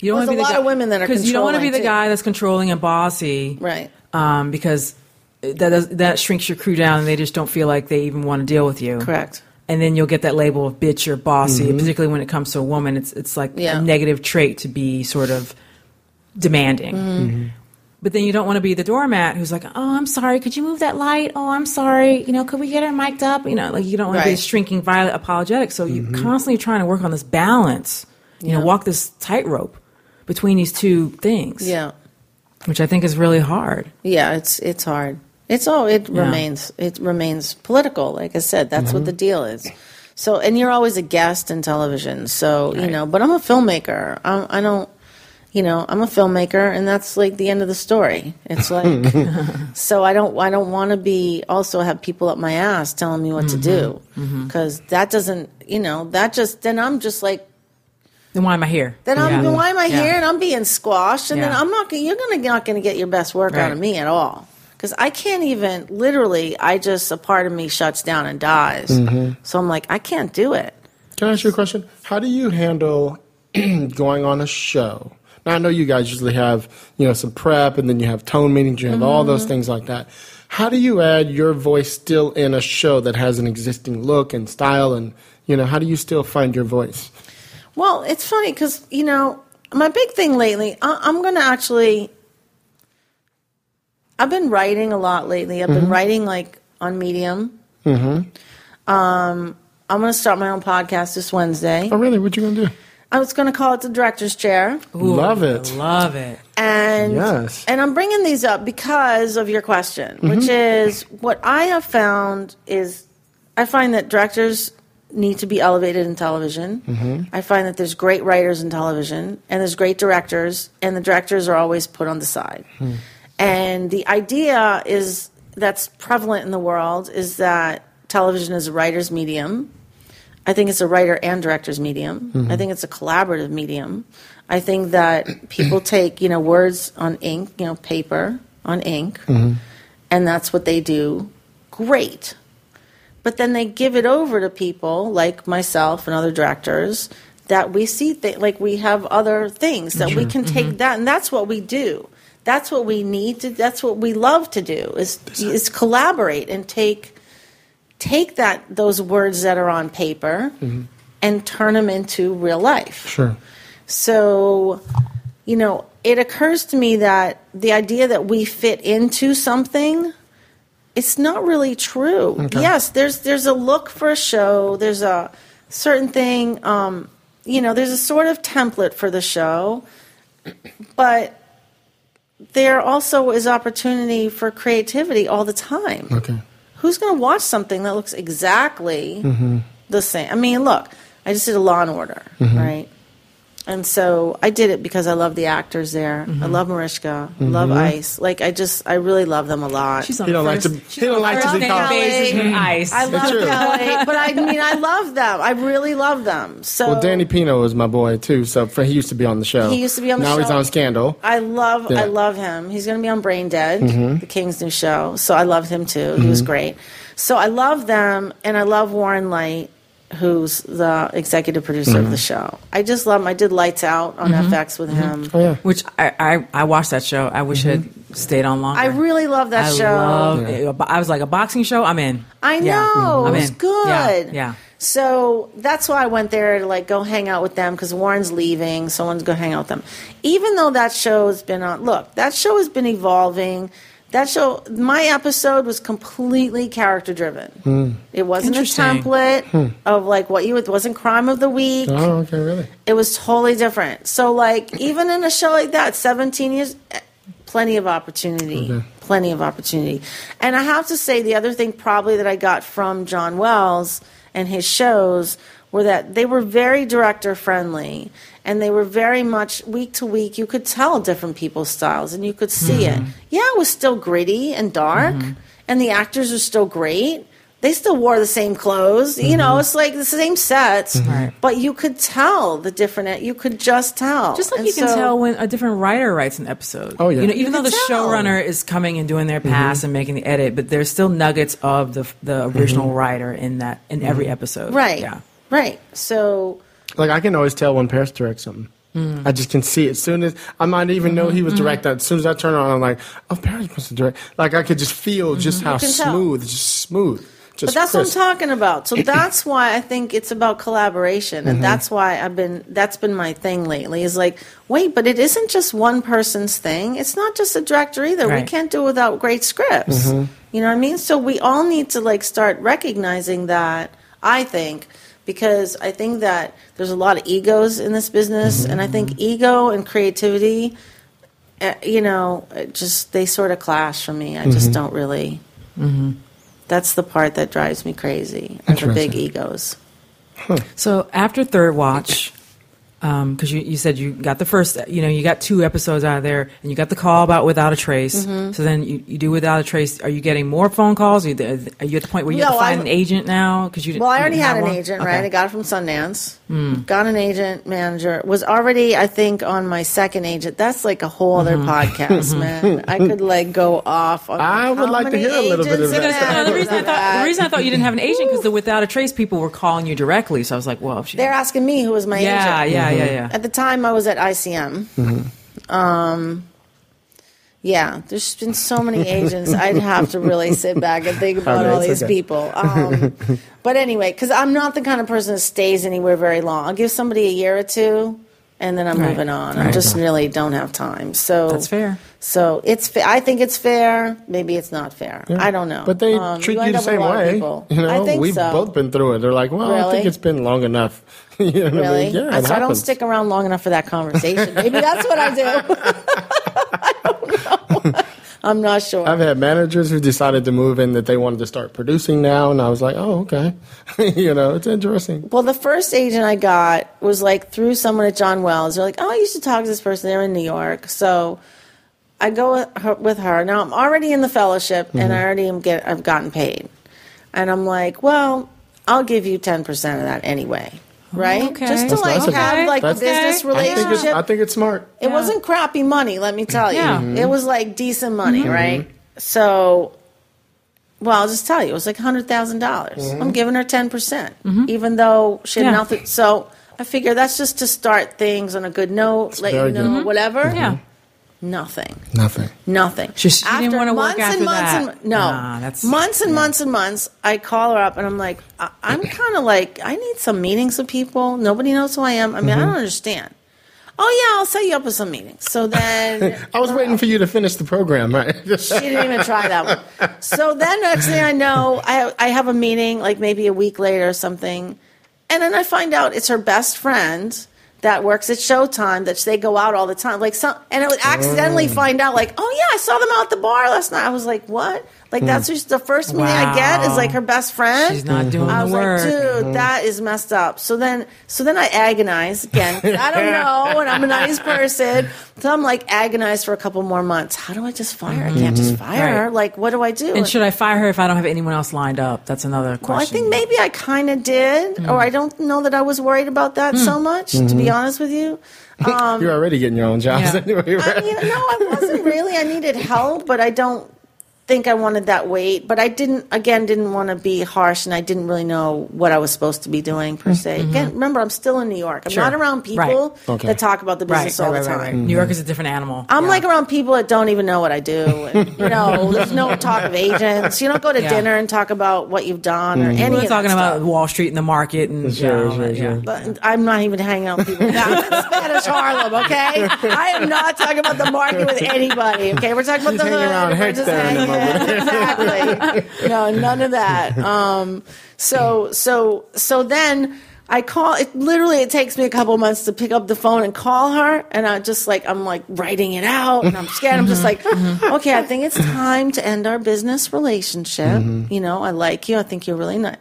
You don't Well, want to be a the lot guy, of women that are because you don't want to be the too. guy that's controlling and bossy, Right. Um, because that does, that shrinks your crew down, and they just don't feel like they even want to deal with you. Correct. And then you'll get that label of bitch or bossy, mm-hmm. particularly when it comes to a woman. It's it's like Yeah. a negative trait to be sort of demanding. Mm-hmm. mm-hmm. But then you don't want to be the doormat who's like, "Oh, I'm sorry. Could you move that light? Oh, I'm sorry. You know, could we get her mic'd up? You know, like you don't want to be a shrinking, violet apologetic. So you're mm-hmm. constantly trying to work on this balance. You know, walk this tightrope between these two things. Yeah. which I think is really hard. Yeah, it's it's hard. It's all it Yeah. remains it remains political. Like I said, that's what mm-hmm. the deal is. So, and you're always a guest in television. So you know, but I'm a filmmaker. I'm, I don't, you know, I'm a filmmaker, and that's like the end of the story. It's like, so I don't I don't want to be also have people up my ass telling me what to mm-hmm. do mm-hmm. because that doesn't, you know, that just then I'm just like Then why am I here? then I'm Yeah. why am I Yeah. here and I'm being squashed and then I'm not gonna- you're gonna not gonna get your best work out of me at all because I can't even literally I just a part of me shuts down and dies Mm-hmm. so I'm like I can't do it Can I ask you a question? How do you handle going on a show? Now I know you guys usually have you know some prep, and then you have tone meetings, you have all those things like that. How do you add your voice still in a show that has an existing look and style, and you know how do you still find your voice? well it's funny because you know my big thing lately I, I'm gonna actually I've been writing a lot lately I've been mm-hmm. writing like on Medium mm-hmm. um I'm gonna start my own podcast this Wednesday Oh, really? What you gonna do? I was going to call it the director's chair. Ooh, Love it. Love it. And Yes. and I'm bringing these up because of your question, mm-hmm. which is what I have found is I find that directors need to be elevated in television. I find that there's great writers in television and there's great directors and the directors are always put on the side. Hmm. And the idea is that's prevalent in the world is that television is a writer's medium. I think it's a writer and director's medium. Mm-hmm. I think it's a collaborative medium. I think that people take, you know, words on ink, you know, paper on ink, mm-hmm. and that's what they do great. But then they give it over to people like myself and other directors that we see, th- like we have other things that we can take mm-hmm. that, and that's what we do. That's what we need to. That's what we love to do is is collaborate and take take that those words that are on paper and turn them into real life. Sure. So, you know, it occurs to me that the idea that we fit into something it's not really true. Yes, there's there's a look for a show, there's a certain thing um, you know, there's a sort of template for the show, but there also is opportunity for creativity all the time Okay. who's going to watch something that looks exactly mm-hmm. the same? I mean, look, I just did a Law and Order, mm-hmm. right? And so I did it because I love the actors there. I mm-hmm. love Mariska, I love Ice. Like I just, I really love them a lot. She's on He don't the like to. He don't like to be name called. basis. basis with ice. I love true. Kelly, but I mean, I love them. I really love them. So Well, Danny Pino is my boy too. So for, he used to be on the show. He used to be on the show. now he's on Scandal. I love Yeah. I love him. He's going to be on Brain Dead, mm-hmm. the King's new show. So I loved him too. He was great. So I love them, and I love Warren Leight, who's the executive producer of the mm-hmm. show. I just love him. I did Lights Out on mm-hmm. FX with mm-hmm. him. Oh yeah. Which I, I, I watched that show. I wish it had stayed on longer. I really love that I show. love it. I was like a boxing show. I'm in. I know Yeah. Mm-hmm. I'm it was in. good. Yeah, yeah. So that's why I went there to like go hang out with them because Warren's leaving. Someone's I wanted to go hang out with them. Even though that show has been on, look, that show has been evolving. That show, my episode was completely character driven. It wasn't a Interesting. template of like what you. It wasn't crime of the week. Oh okay, really? It was totally different. So, like, even in a show like that, 17 years, eh, plenty of opportunity. okay. Plenty of opportunity. And I have to say, the other thing probably that I got from John Wells and his shows were that they were very director friendly and they were very much week to week. You could tell different people's styles and you could see it. Mm-hmm. Yeah, it was still gritty and dark, mm-hmm. and the actors are still great. They still wore the same clothes. You know, mm-hmm. it's like the same sets, Right. but you could tell the different. You could just tell. Just like And you can so- tell when a different writer writes an episode. Oh, yeah. You know, even You though the tell. showrunner is coming and doing their pass and making the edit, but there's still nuggets of the the original writer in that in every episode. Right. Yeah. Right. So Like I can always tell when Paris directs something. Mm. I just can see it. As soon as I might even know Mm-hmm. he was directing. As soon as I turn on, I'm like, oh, Paris wants to direct. Like I could just feel just how Mm-hmm. can tell. smooth, just smooth. Just But that's crisp. what I'm talking about. So that's why I think it's about collaboration, and that's why I've been. That's been my thing lately. Is like, wait, but it isn't just one person's thing. It's not just a director either. We can't do it without great scripts. You know what I mean? So we all need to like start recognizing that. I think because I think that there's a lot of egos in this business, and I think ego and creativity. Uh, you know, just they sort of clash for me. I just don't really. That's the part that drives me crazy. Are the big Interesting. egos. So after Third Watch, because you, you said you got the first, you know, you got two episodes out of there, and you got the call about Without a Trace. Mm-hmm. So then you, you do Without a Trace. Are you getting more phone calls? Are you, are you at the point where you have No, to find I've- an agent now? Because you didn't- Well, I already didn't had an one? agent, Okay. right? I got it from Sundance. Got an agent manager. Was already, I think, on my second agent. That's like a whole other Mm-hmm. podcast, man. I could like go off. On I would like to hear a little bit of that. No, the reason I thought the reason I thought you didn't have an agent because the Without a Trace people were calling you directly. So I was like, well, if she, They're asking me who was my yeah, agent. yeah, yeah, yeah. At the time, I was at ICM. Um, yeah, there's been so many agents. I'd have to really sit back and think about Okay, all these okay. people. Um, but anyway, because I'm not the kind of person that stays anywhere very long. I'll give somebody a year or two, and then I'm Right. moving on. I just really don't have time. So That's fair. So it's. Fa- I think it's fair. Maybe it's not fair. I don't know. But they Um, treat you, end the up with a same way. You know, I think we've so. both been through it. They're like, well, I think it's been long enough. you know what I mean? Really? Yeah, so I don't stick around long enough for that conversation. Maybe that's what I do. I don't know. I'm not sure. I've had managers who decided to move in that they wanted to start producing now, and I was like, oh, okay. you know, it's interesting. Well, the first agent I got was like through someone at John Wells. They're like, "Oh, you should talk to this person. They're in New York." So I go with her. With her. Now I'm already in the fellowship, and mm-hmm. I already am get. I've gotten paid, and I'm like, "Well, I'll give you ten percent of that anyway." Right? okay. Just to That's like nice. have Okay. like a business Okay. I think, it's, relationship. I think it's smart. It wasn't crappy money, let me tell you. Yeah. Mm-hmm. It was like decent money, mm-hmm. right? So, well, I'll just tell you, it was like hundred dollars. Mm-hmm. I'm giving her ten percent, even though she had Yeah. nothing. So I figure that's just to start things on a good note, let you very good. know whatever. Yeah. Nothing. Nothing. Nothing. She- she didn't wanna work months after and months that. and no, Nah, that's- months and months and months. I call her up and I'm like, I- I'm kind of like, I need some meetings with people. Nobody knows who I am. I mean, Mm-hmm. I don't understand. Oh yeah, I'll set you up with some meetings. So then I was waiting for you to finish the program, right? she didn't even try that one. So then next thing I know, I I have a meeting like maybe a week later or something, and then I find out it's her best friend that works at Showtime that they go out all the time. Like some, and I would accidentally Mm. find out like, oh yeah, I saw them out at the bar last night. I was like, what? Like that's hmm. just the first meeting I get is like her best friend. She's not mm-hmm. doing I the was work. like, dude, mm-hmm. that is messed up. So then, so then I agonize again. I don't know, and I'm a nice person. So I'm like agonized for a couple more months. How do I just fire? her? I can't just mm-hmm. fire her. Right. Like, what do I do? And should I fire her if I don't have anyone else lined up? That's another question. well, I think maybe I kind of did, hmm. or I don't know that I was worried about that hmm. so much. To be honest with you, um, You're already getting your own jobs Yeah. anyway, I right? mean, no, I wasn't really. I needed help, but I don't think I wanted that weight. But I didn't, again, didn't want to be harsh, and I didn't really know what I was supposed to be doing per se. Mm-hmm. Again, remember, I'm still in New York. I'm Sure. not around people Right. Okay. that talk about the business right, all right, the right, time. right. New York is a different animal. I'm Yeah. like around people that don't even know what I do. And, you know, there's no talk of agents. You don't go to Yeah. dinner and talk about what you've done or mm-hmm. any We're talking about stuff. Wall Street and the market and Sure, yeah, all sure, that, sure. yeah. But I'm not even hanging out with people. I'm in Spanish Harlem, okay? I am not talking about the market with anybody, okay? We're talking about the hanging hood. around We're just there in hanging- exactly. No, none of that. Um, so, so, so then I call. It literally it takes me a couple months to pick up the phone and call her, and I just like I'm like writing it out, and I'm scared. I'm just like, mm-hmm. okay, I think it's time to end our business relationship. Mm-hmm. You know, I like you. I think you're really nice.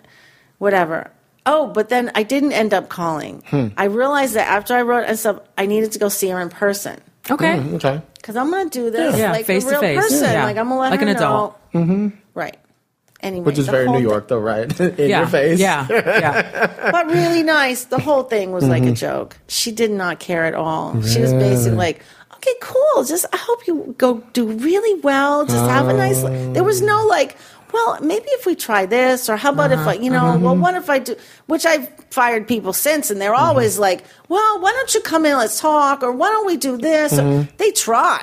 Whatever. Oh, but then I didn't end up calling. Hmm. I realized that after I wrote and stuff, I needed to go see her in person Okay. Mm, okay. Because I'm gonna do this Yeah, like face a to real face. person. Yeah. Like I'm gonna let Like her an adult. Mm-hmm. Right. Anyway, Which is very New thi- York, though, right? In Yeah. your face. Yeah. Yeah. but really nice. The whole thing was Mm-hmm. like a joke. She did not care at all. She was basically like, "Okay, cool. Just I hope you go do really well. Just have a nice." li-" There was no like. Well, maybe if we try this, or how about Uh-huh. if I, you know, well, what if I do? Which I've fired people since, and they're Mm-hmm. always like, "Well, why don't you come in? Let's talk," or "Why don't we do this?" Or, Mm-hmm. they try.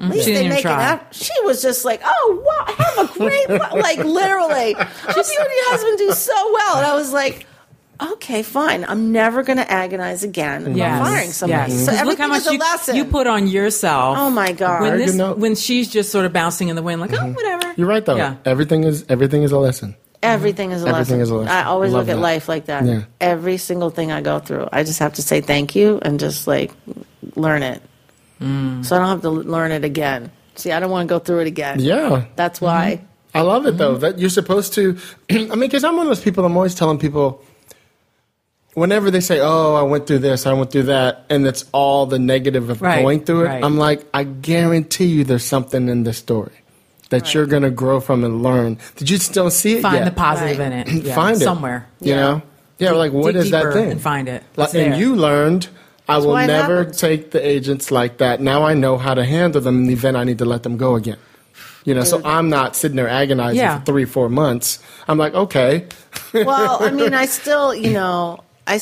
At least She they make try. an effort. She was just like, "Oh, wow, have a great, like literally, hope you and your husband do so well." And I was like. Okay, fine. I'm never going to agonize again about Yes. firing somebody. Yes. So 'Cause everything look how much is a you, lesson. you put on yourself. Oh my god! when this when she's just sort of bouncing in the wind, like oh whatever. You're right, though. Yeah. Everything is everything is a lesson. everything is a Everything lesson. is a lesson. I always Love look at life like that. Yeah. Every single thing I go through, I just have to say thank you and just like learn it. Mm. So I don't have to learn it again. See, I don't want to go through it again. Yeah. That's why. I love it Mm-hmm. though that you're supposed to. I mean, because I'm one of those people. I'm always telling people. Whenever they say, "Oh, I went through this, I went through that," and it's all the negative of Right, going through it, right. I'm like, I guarantee you, there's something in this story that you're gonna grow from and learn. Did you still see it Find yet? the positive Right. in it. Yeah, Find it somewhere. You Yeah. know, yeah. Like, what is that thing? and find it. Like, and you learned. I will never happens. take the agents like that. Now I know how to handle them in the event I need to let them go again. You know, so I'm not sitting there agonizing Yeah. for three, four months. I'm like, okay, well, I mean, I still, you know, I,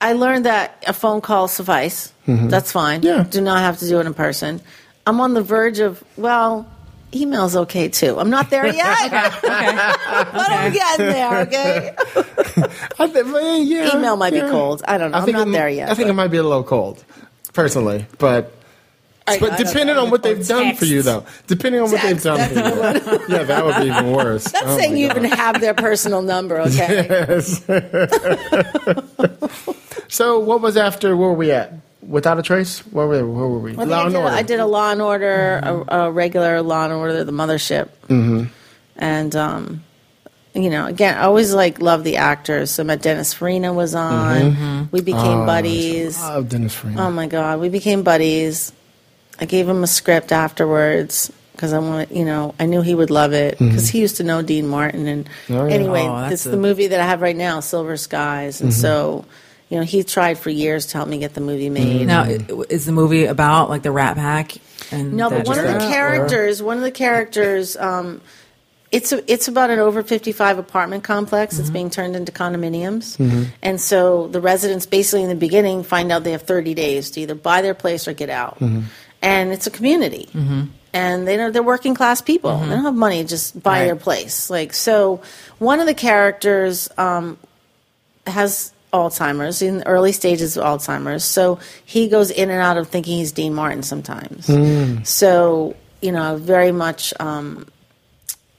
I learned that a phone call suffice. That's fine. Mm-hmm. Yeah. Do not have to do it in person. I'm on the verge of, well, email's okay too. I'm not there yet, but I'm getting there. Okay, I yeah, email might be cold. I don't know. I I'm think not it, there yet. I think but- it might be a little cold, personally, but. I- but I don't depending on what they've done for you, though, depending on what they've done for you, yeah, that would be even worse. That's Oh saying you God. even have their personal number. Okay. Yes. so, what was after? Where were we at? Without a trace? Where were, where were we? I, Law I, and did, Order. I did a Law and Order, a, a regular Law and Order, the Mothership, mm-hmm. and um, you know, again, I always like love the actors. So, my Dennis Farina was on. We became buddies. Oh, Dennis Farina. Oh my God, we became buddies. I gave him a script afterwards because I wanted, you know, I knew he would love it mm-hmm. because he used to know Dean Martin. And Oh, yeah. anyway, Oh, that's this is a- the movie that I have right now, Silver Skies. And mm-hmm. so, you know, he tried for years to help me get the movie made. Mm-hmm. Now, i- is the movie about like the Rat Pack? And No, but one of the just- that, or- characters, one of the characters, um, it's a, it's about an over fifty five apartment complex Mm-hmm. that's being turned into condominiums, and so the residents basically in the beginning find out they have thirty days to either buy their place or get out, and it's a community. Mm-hmm. And they know they're working class people. Mm-hmm. They don't have money to just buy Right. their place. Like so, one of the characters um, has Alzheimer's in the early stages of Alzheimer's. So he goes in and out of thinking he's Dean Martin sometimes. Hmm. So you know, very much um,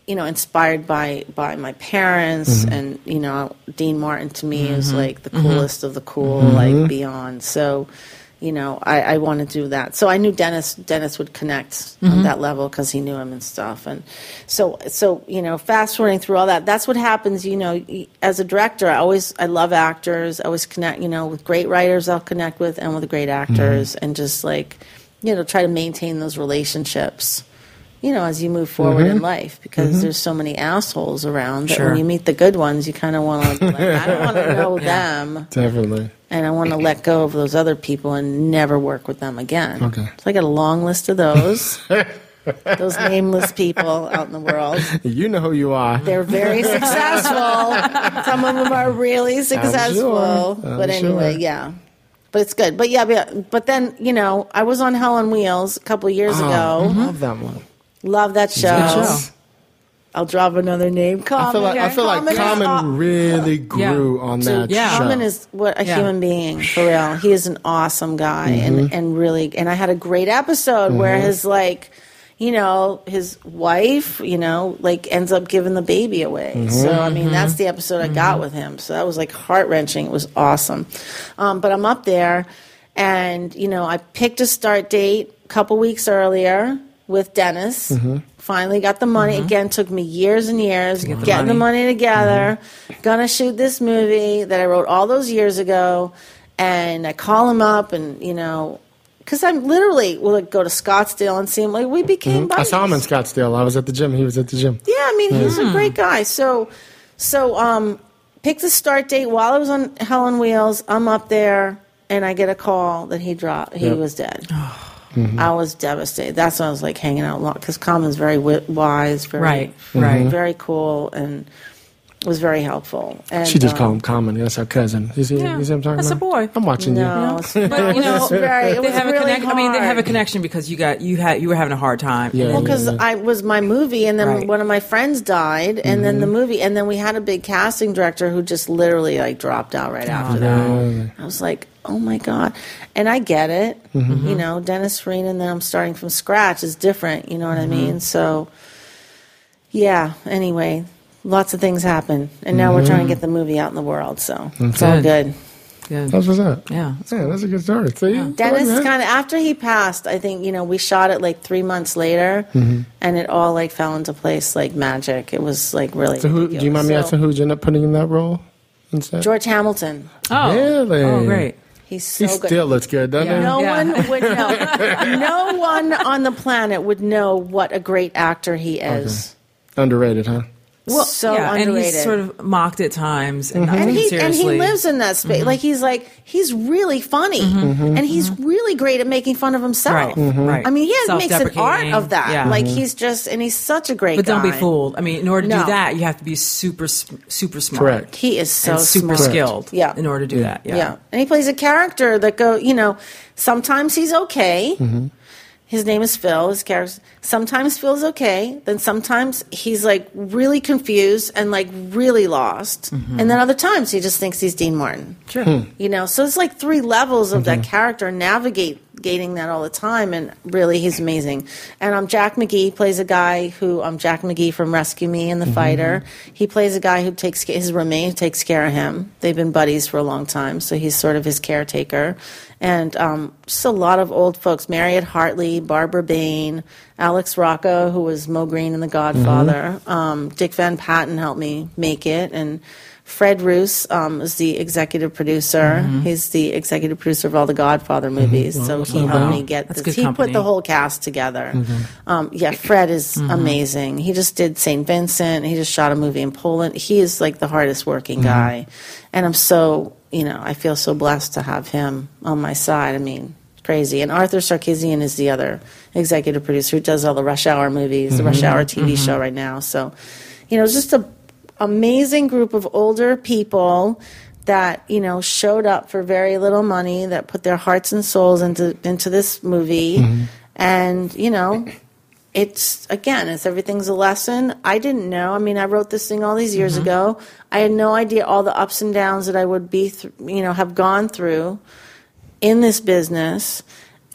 you know inspired by by my parents mm-hmm. and you know Dean Martin to me is like the coolest of the cool, like beyond. So. You know, I, I want to do that. So I knew Dennis. Dennis would connect on mm-hmm. that level because he knew him and stuff. And so, so you know, fast forwarding through all that, that's what happens. You know, as a director, I always I love actors. I always connect. You know, with great writers, I'll connect with, and with great mm-hmm. actors, and just like, you know, try to maintain those relationships. You know, as you move forward in mm-hmm. life, because there's so many assholes around that Sure. when you meet the good ones, you kind of want to. Like, I don't want to know them Definitely. And I want to let go of those other people and never work with them again. Okay. So I got a long list of those. those nameless people out in the world. You know who you are. They're very successful. Some of them are really successful. I'm but anyway, sure. yeah. But it's good. But yeah, but, but then, you know, I was on Hell on Wheels a couple years Oh, ago. love that one. Love that show. Good show. I'll drop another name. Common. I feel like I feel like Common Common aw- really grew on that Yeah. show. Common is what a Yeah. human being for real. He is an awesome guy and mm-hmm. and really and I had a great episode where mm-hmm. his like you know his wife you know like ends up giving the baby away. Mm-hmm. So I mean that's the episode I got with him. So that was like heart wrenching. It was awesome. Um, but I'm up there and you know I picked a start date a couple weeks earlier with Dennis. Finally got the money. Mm-hmm. Again, took me years and years get the getting the money. money mm-hmm. together. Gonna shoot this movie that I wrote all those years ago, and I call him up, and you know, because I'm literally will like, go to Scottsdale and see him. Like we became mm-hmm. I buddies. saw him in Scottsdale. I was at the gym. He was at the gym. Yeah, I mean, he's a great guy. So, so um, picked the start date while I was on Hell on Wheels. I'm up there, and I get a call that he dropped. He Yep. was dead. Oh. I was devastated. That's why I was like hanging out long because Common's very wise, very Right, Mm-hmm. right. very cool, and was very helpful. And She just um, called him Common. That's our cousin. You see, Yeah, you see what I'm talking that's a about? boy. I'm watching No, you. it's- But you know, was very, it they was have a really connection. I mean, they have a connection because you got you had you were having a hard time. Yeah. And Well, then- because I was my movie, and then Right. one of my friends died, and then the mm-hmm. movie, and then we had a big casting director who just literally like dropped out right oh, after that. I was like, oh my god, and I get it. Mm-hmm. You know, Dennis Farina, and then I'm starting from scratch is different. You know what I mm-hmm. mean? So, yeah. Anyway, lots of things happen, and now we're trying to get the movie out in the world. So it's all Good. good. Good. That's what's up. Yeah. Yeah, that's a good story. See, Dennis kind of after he passed, I think you know we shot it like three months later, Mm-hmm. and it all like fell into place like magic. It was like really. So who? Do you mind me ridiculous. asking who you end up putting in that role instead? George Hamilton. Oh, Really? Oh, great. He's so He good. still looks good, doesn't Yeah. he? no Yeah. one would know. no one on the planet would know what a great actor he is. Underrated, huh? Well, So yeah, and he's sort of mocked at times and not And taken he and he lives in that space. Mm-hmm. Like he's like he's really funny, mm-hmm. and mm-hmm. he's really great at making fun of himself. Right, Mhm. right. I mean, he has, makes an art of that. Yeah. Like he's just and he's such a great but guy. don't be fooled. I mean, in order to No. do that, you have to be super, super smart. Correct. He is so and super smart. skilled. Yeah. In order to do that. Yeah. Yeah. And he plays a character that go, you know, sometimes he's okay. Mm-hmm. His name is Phil. His character. Sometimes Phil's okay. Then sometimes he's like really confused and like really lost. And then other times he just thinks he's Dean Martin. Sure. You know, so it's like three levels of that character navigate gating that all the time and really he's amazing. And um Jack McGee plays a guy who um Jack McGee from Rescue Me and The Fighter. He plays a guy who takes his roommate who takes care of him. They've been buddies for a long time, so he's sort of his caretaker. And um just a lot of old folks, Mariette Hartley, Barbara Bain, Alex Rocco, who was Moe Greene in The Godfather. Um, Dick Van Patten helped me make it and Fred Roos um, is the executive producer. He's the executive producer of all the Godfather movies, so he helped me get this. He company. put the whole cast together. Um, yeah, Fred is amazing. He just did St. Vincent. He just shot a movie in Poland. He is like the hardest working guy, and I'm so you know I feel so blessed to have him on my side. I mean, crazy. And Arthur Sarkissian is the other executive producer who does all the Rush Hour movies, the Rush Hour TV show right now. So, you know, just a amazing group of older people that you know showed up for very little money that put their hearts and souls into into this movie. Mm-hmm. And you know it's again it's everything's a lesson. I didn't know. I mean i wrote this thing all these years mm-hmm. ago. I had no idea all the ups and downs that i would be th- you know have gone through in this business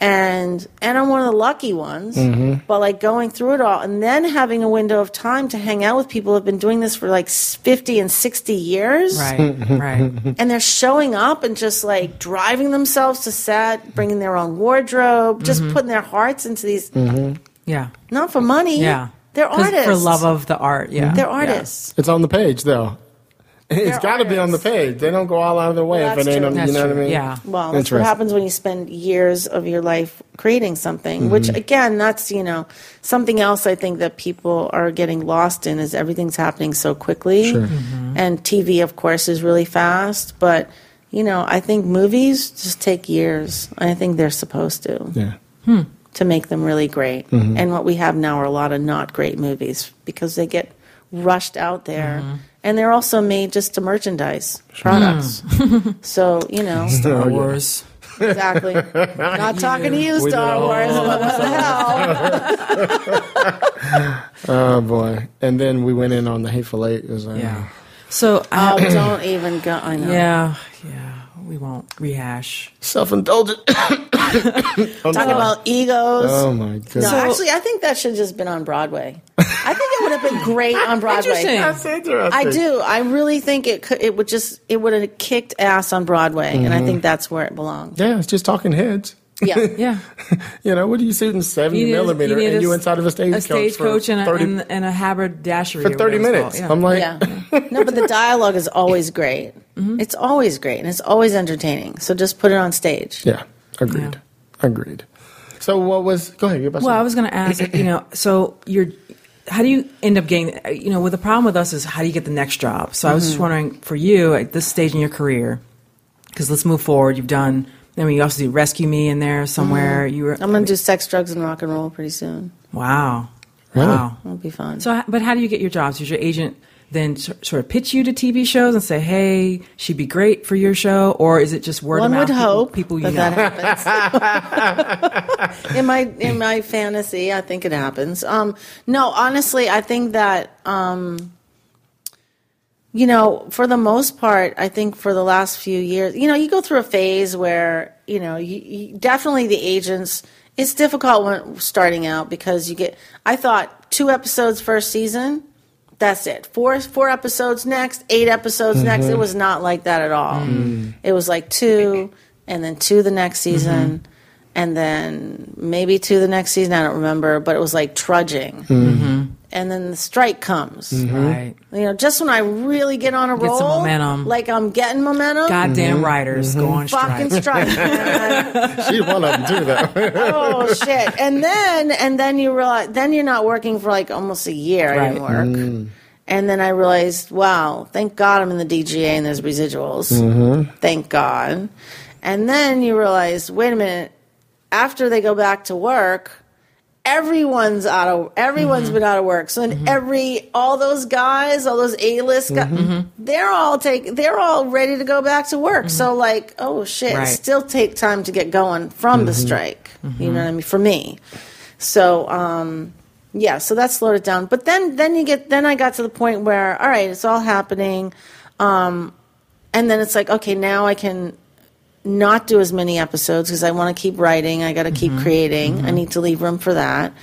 and and I'm one of the lucky ones mm-hmm. but like going through it all and then having a window of time to hang out with people who have been doing this for like 50 and 60 years Right. right. and they're showing up and just like driving themselves to set bringing their own wardrobe just mm-hmm. putting their hearts into these mm-hmm. Yeah. not for money Yeah. they're 'Cause artists For love of the art. Yeah. they're Yeah. artists It's on the page though. It's They're got to be on the page. They don't go all out of their way Well, if it that's ain't on. You know what I mean? Yeah. Well, that's what happens when you spend years of your life creating something, which Mm-hmm. again, that's, you know, something else I think that people are getting lost in is everything's happening so quickly. Sure. Mm-hmm. And TV, of course, is really fast. But, you know, I think movies just take years. I think they're supposed to, Yeah. to make them really great. Mm-hmm. And what we have now are a lot of not great movies because they get rushed out there. And they're also made just to merchandise products. Hmm. so, you know. Star oh, Wars. Exactly. Not talking to you, Star. Wars. What the hell? Oh boy. And then we went in on the hateful eight. It was like, Yeah. Oh, so, I Oh, um, don't even go. I know. yeah. Yeah. We won't rehash. self-indulgent. Talk about egos. oh my god. no, actually, I think that should have just been on Broadway. I think it would have been great on Broadway. Interesting. That's interesting. I do. I really think it could. It would just. It would have kicked ass on Broadway, and Mm-hmm. I think that's where it belongs. Yeah, it's just talking heads. Yeah. Yeah. You know, what are you shooting seventy You need a- millimeter need and a you s- inside of a stagecoach A stagecoach for and, a, 30, and, and a haberdashery. for or 30 whatever minutes? it's called. I'm like, Yeah. No, but the dialogue is always great. Mm-hmm. It's always great, and it's always entertaining. So just put it on stage. yeah, agreed, agreed. So what was? Go ahead. You're about Well, say- I was going to ask, you know, so you're, how do you end up getting, you know, with the problem with us is how do you get the next job? So I was just wondering for you at this stage in your career, because let's move forward. You've done, I mean, you also do Rescue Me in there somewhere. You were, I'm going to do sex, drugs, and rock and roll pretty soon. wow. Really? Wow. It'll be fun. So, but how do you get your jobs? Is your agent then sort of pitch you to TV shows and say, "Hey, she'd be great for your show," or is it just word One of mouth? would people- hope people you that that happens. in my in my fantasy, I think it happens. Um, no, honestly, I think that um, you know, for the most part, I think for the last few years, you know, you go through a phase where you know, you, you definitely the agents. It's difficult when starting out because you get. I thought two episodes first season. That's it. Four four episodes next, eight episodes next. It mm-hmm. was not like that at all. Mm. It was like two, and then two the next season, mm-hmm. and then maybe two the next season. I don't remember, but it was like trudging. Mm-hmm. And then the strike comes. Mm-hmm. Right. You know, just when I really get on a Get roll, some momentum. like I'm getting momentum. Goddamn mm-hmm. writers mm-hmm. go on Fucking strike. strike, man. she's one of them too, though. oh shit! And then and then you realize then you're not working for like almost a year. I didn't Right. work. And then I realized, wow, thank God I'm in the DGA and there's residuals. Thank God. And then you realize, wait a minute, after they go back to work, everyone's out of everyone's mm-hmm. been out of work. So then mm-hmm. every all those guys, all those A list guys, mm-hmm. they're all take they're all ready to go back to work. So like, oh shit, Right. still take time to get going from the strike. You know what I mean? For me. So um yeah, so that slowed it down. But then then you get then I got to the point where all right, it's all happening. Um and then it's like, okay, now I can not do as many episodes because I want to keep writing. I got to keep mm-hmm. creating. I mm-hmm. need to leave room for that.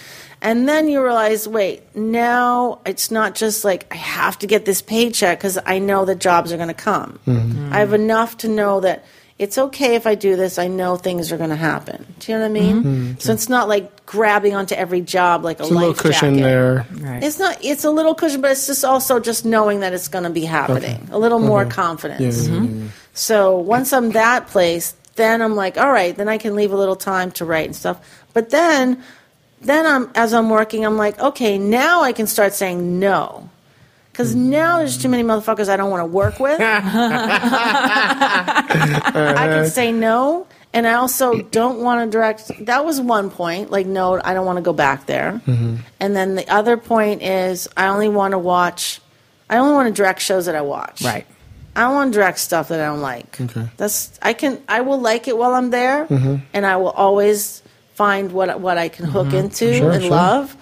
And then you realize, wait, now it's not just like I have to get this paycheck because I know that jobs are going to come. Mm-hmm. I have enough to know that it's okay if I do this. I know things are going to happen. Do you know what I mean? So it's not like grabbing onto every job like a It's a little cushion jacket. there. Right. It's not. It's a little cushion, but it's just also just knowing that it's going to be happening. A little more confidence. Yeah, yeah, yeah, yeah. So once I'm that place, then I'm like, all right, then I can leave a little time to write and stuff. But then, then I'm as I'm working, I'm like, okay, now I can start saying no. Because now there's too many motherfuckers I don't want to work with. I can say no. And I also don't want to direct. That was one point. Like, no, I don't want to go back there. Mm-hmm. And then the other point is, I only want to watch. I only want to direct shows that I watch. Right. I don't want to direct stuff that I don't like. Okay. That's I can I will like it while I'm there, mm-hmm. and I will always find what what I can hook mm-hmm. into Sure, and sure. love.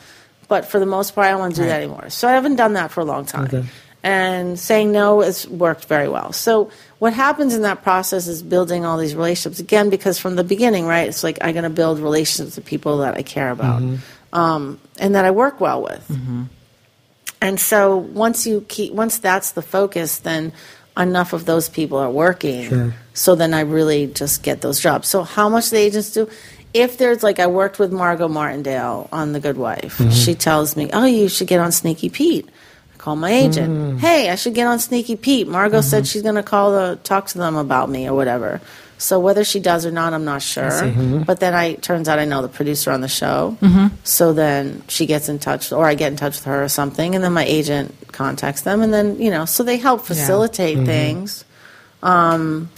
But for the most part, I don't want to do that anymore. So I haven't done that for a long time. Okay. And saying no has worked very well. So what happens in that process is building all these relationships again because from the beginning, right? It's like I'm going to build relationships with people that I care about, mm-hmm. um, and that I work well with. And so once you keep once that's the focus, then enough of those people are working. So then I really just get those jobs. So how much the agents do? If there's like I worked with Margot Martindale on The Good Wife, mm-hmm. she tells me, "Oh, you should get on Sneaky Pete." I call my agent. Mm. Hey, I should get on Sneaky Pete. Margot mm-hmm. said she's going to call the talk to them about me or whatever. So whether she does or not, I'm not sure. Mm-hmm. But then I turns out I know the producer on the show. Mm-hmm. So then she gets in touch, or I get in touch with her or something, and then my agent contacts them, and then you know, so they help facilitate mm-hmm. things. Um,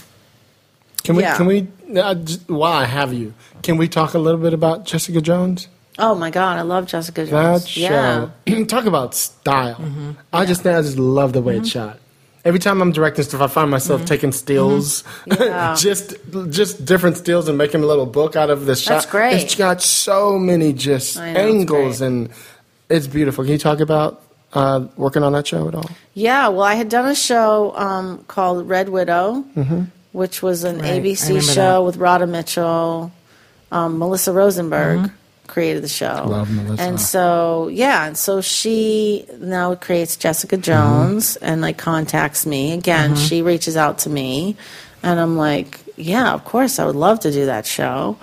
can we? Yeah. Can we? Uh, just, while I have you, can we talk a little bit about Jessica Jones? Oh my God, I love Jessica That Jones. Yeah, show. talk about style. I just, I just love the way it's shot. Every time I'm directing stuff, I find myself taking stills, Yeah. just just different stills, and making a little book out of the shot. That's great. It's got so many just know, angles, great. and it's beautiful. Can you talk about uh, working on that show at all? yeah. Well, I had done a show um, called Red Widow, Mm-hmm. which was an Right, ABC show that. with Radha Mitchell, um, Melissa Rosenberg. Created the show, Mm-hmm. Love Melissa. and so yeah, and so she now creates Jessica Jones, Mm-hmm. and like contacts me again. She reaches out to me, and I'm like, yeah, of course, I would love to do that show.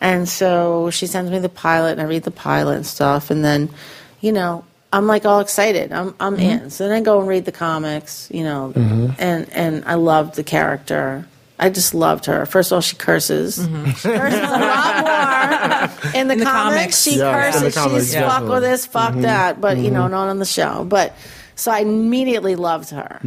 And so she sends me the pilot, and I read the pilot and stuff, and then, you know, I'm like all excited. I'm I'm in. So then I go and read the comics, you know, and and I loved the character. I just loved her. First of all, she curses. Mm-hmm. She curses a lot more in the, In the comics. comics. She Yeah, curses. comics, She's fuck with this, fuck mm-hmm. that. But you know, mm-hmm. not on the show. But so I immediately loved her.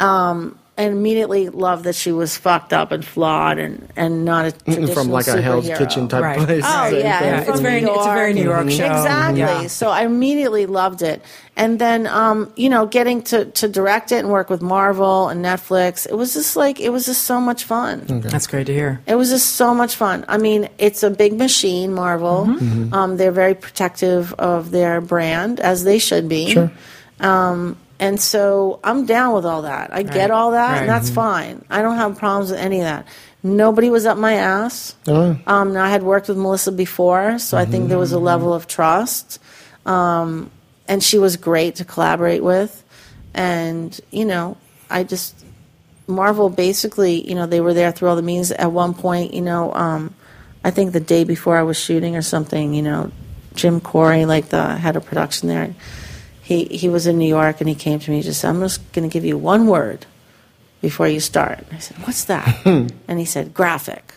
Um, and immediately loved that she was fucked up and flawed and, and not a traditional From like a Hell's. Kitchen type Right. place. Oh Same yeah, thing. and Yeah, it's very- New it's a very York New York and- show. Exactly. Yeah. So I immediately loved it, and then um, you know, getting to to direct it and work with Marvel and Netflix, it was just like it was just so much fun. That's great to hear. It was just so much fun. I mean, it's a big machine, Marvel. Mm-hmm. Um, they're very protective of their brand, as they should be. Sure. Um, and so I'm down with all that. I get all that, Right. and that's fine. I don't have problems with any of that. Nobody was up my ass. Oh, Um, I had worked with Melissa before, so I think there was a level of trust. Um, and she was great to collaborate with. And, you know, I just, Marvel basically, you know, they were there through all the meetings. At one point, you know, um, I think the day before I was shooting or something, you know, Jim Chory, like the head of production there, he, he was in New York and he came to me and just said, I'm just going to give you one word before you start. I said, What's that? and he said, Graphic.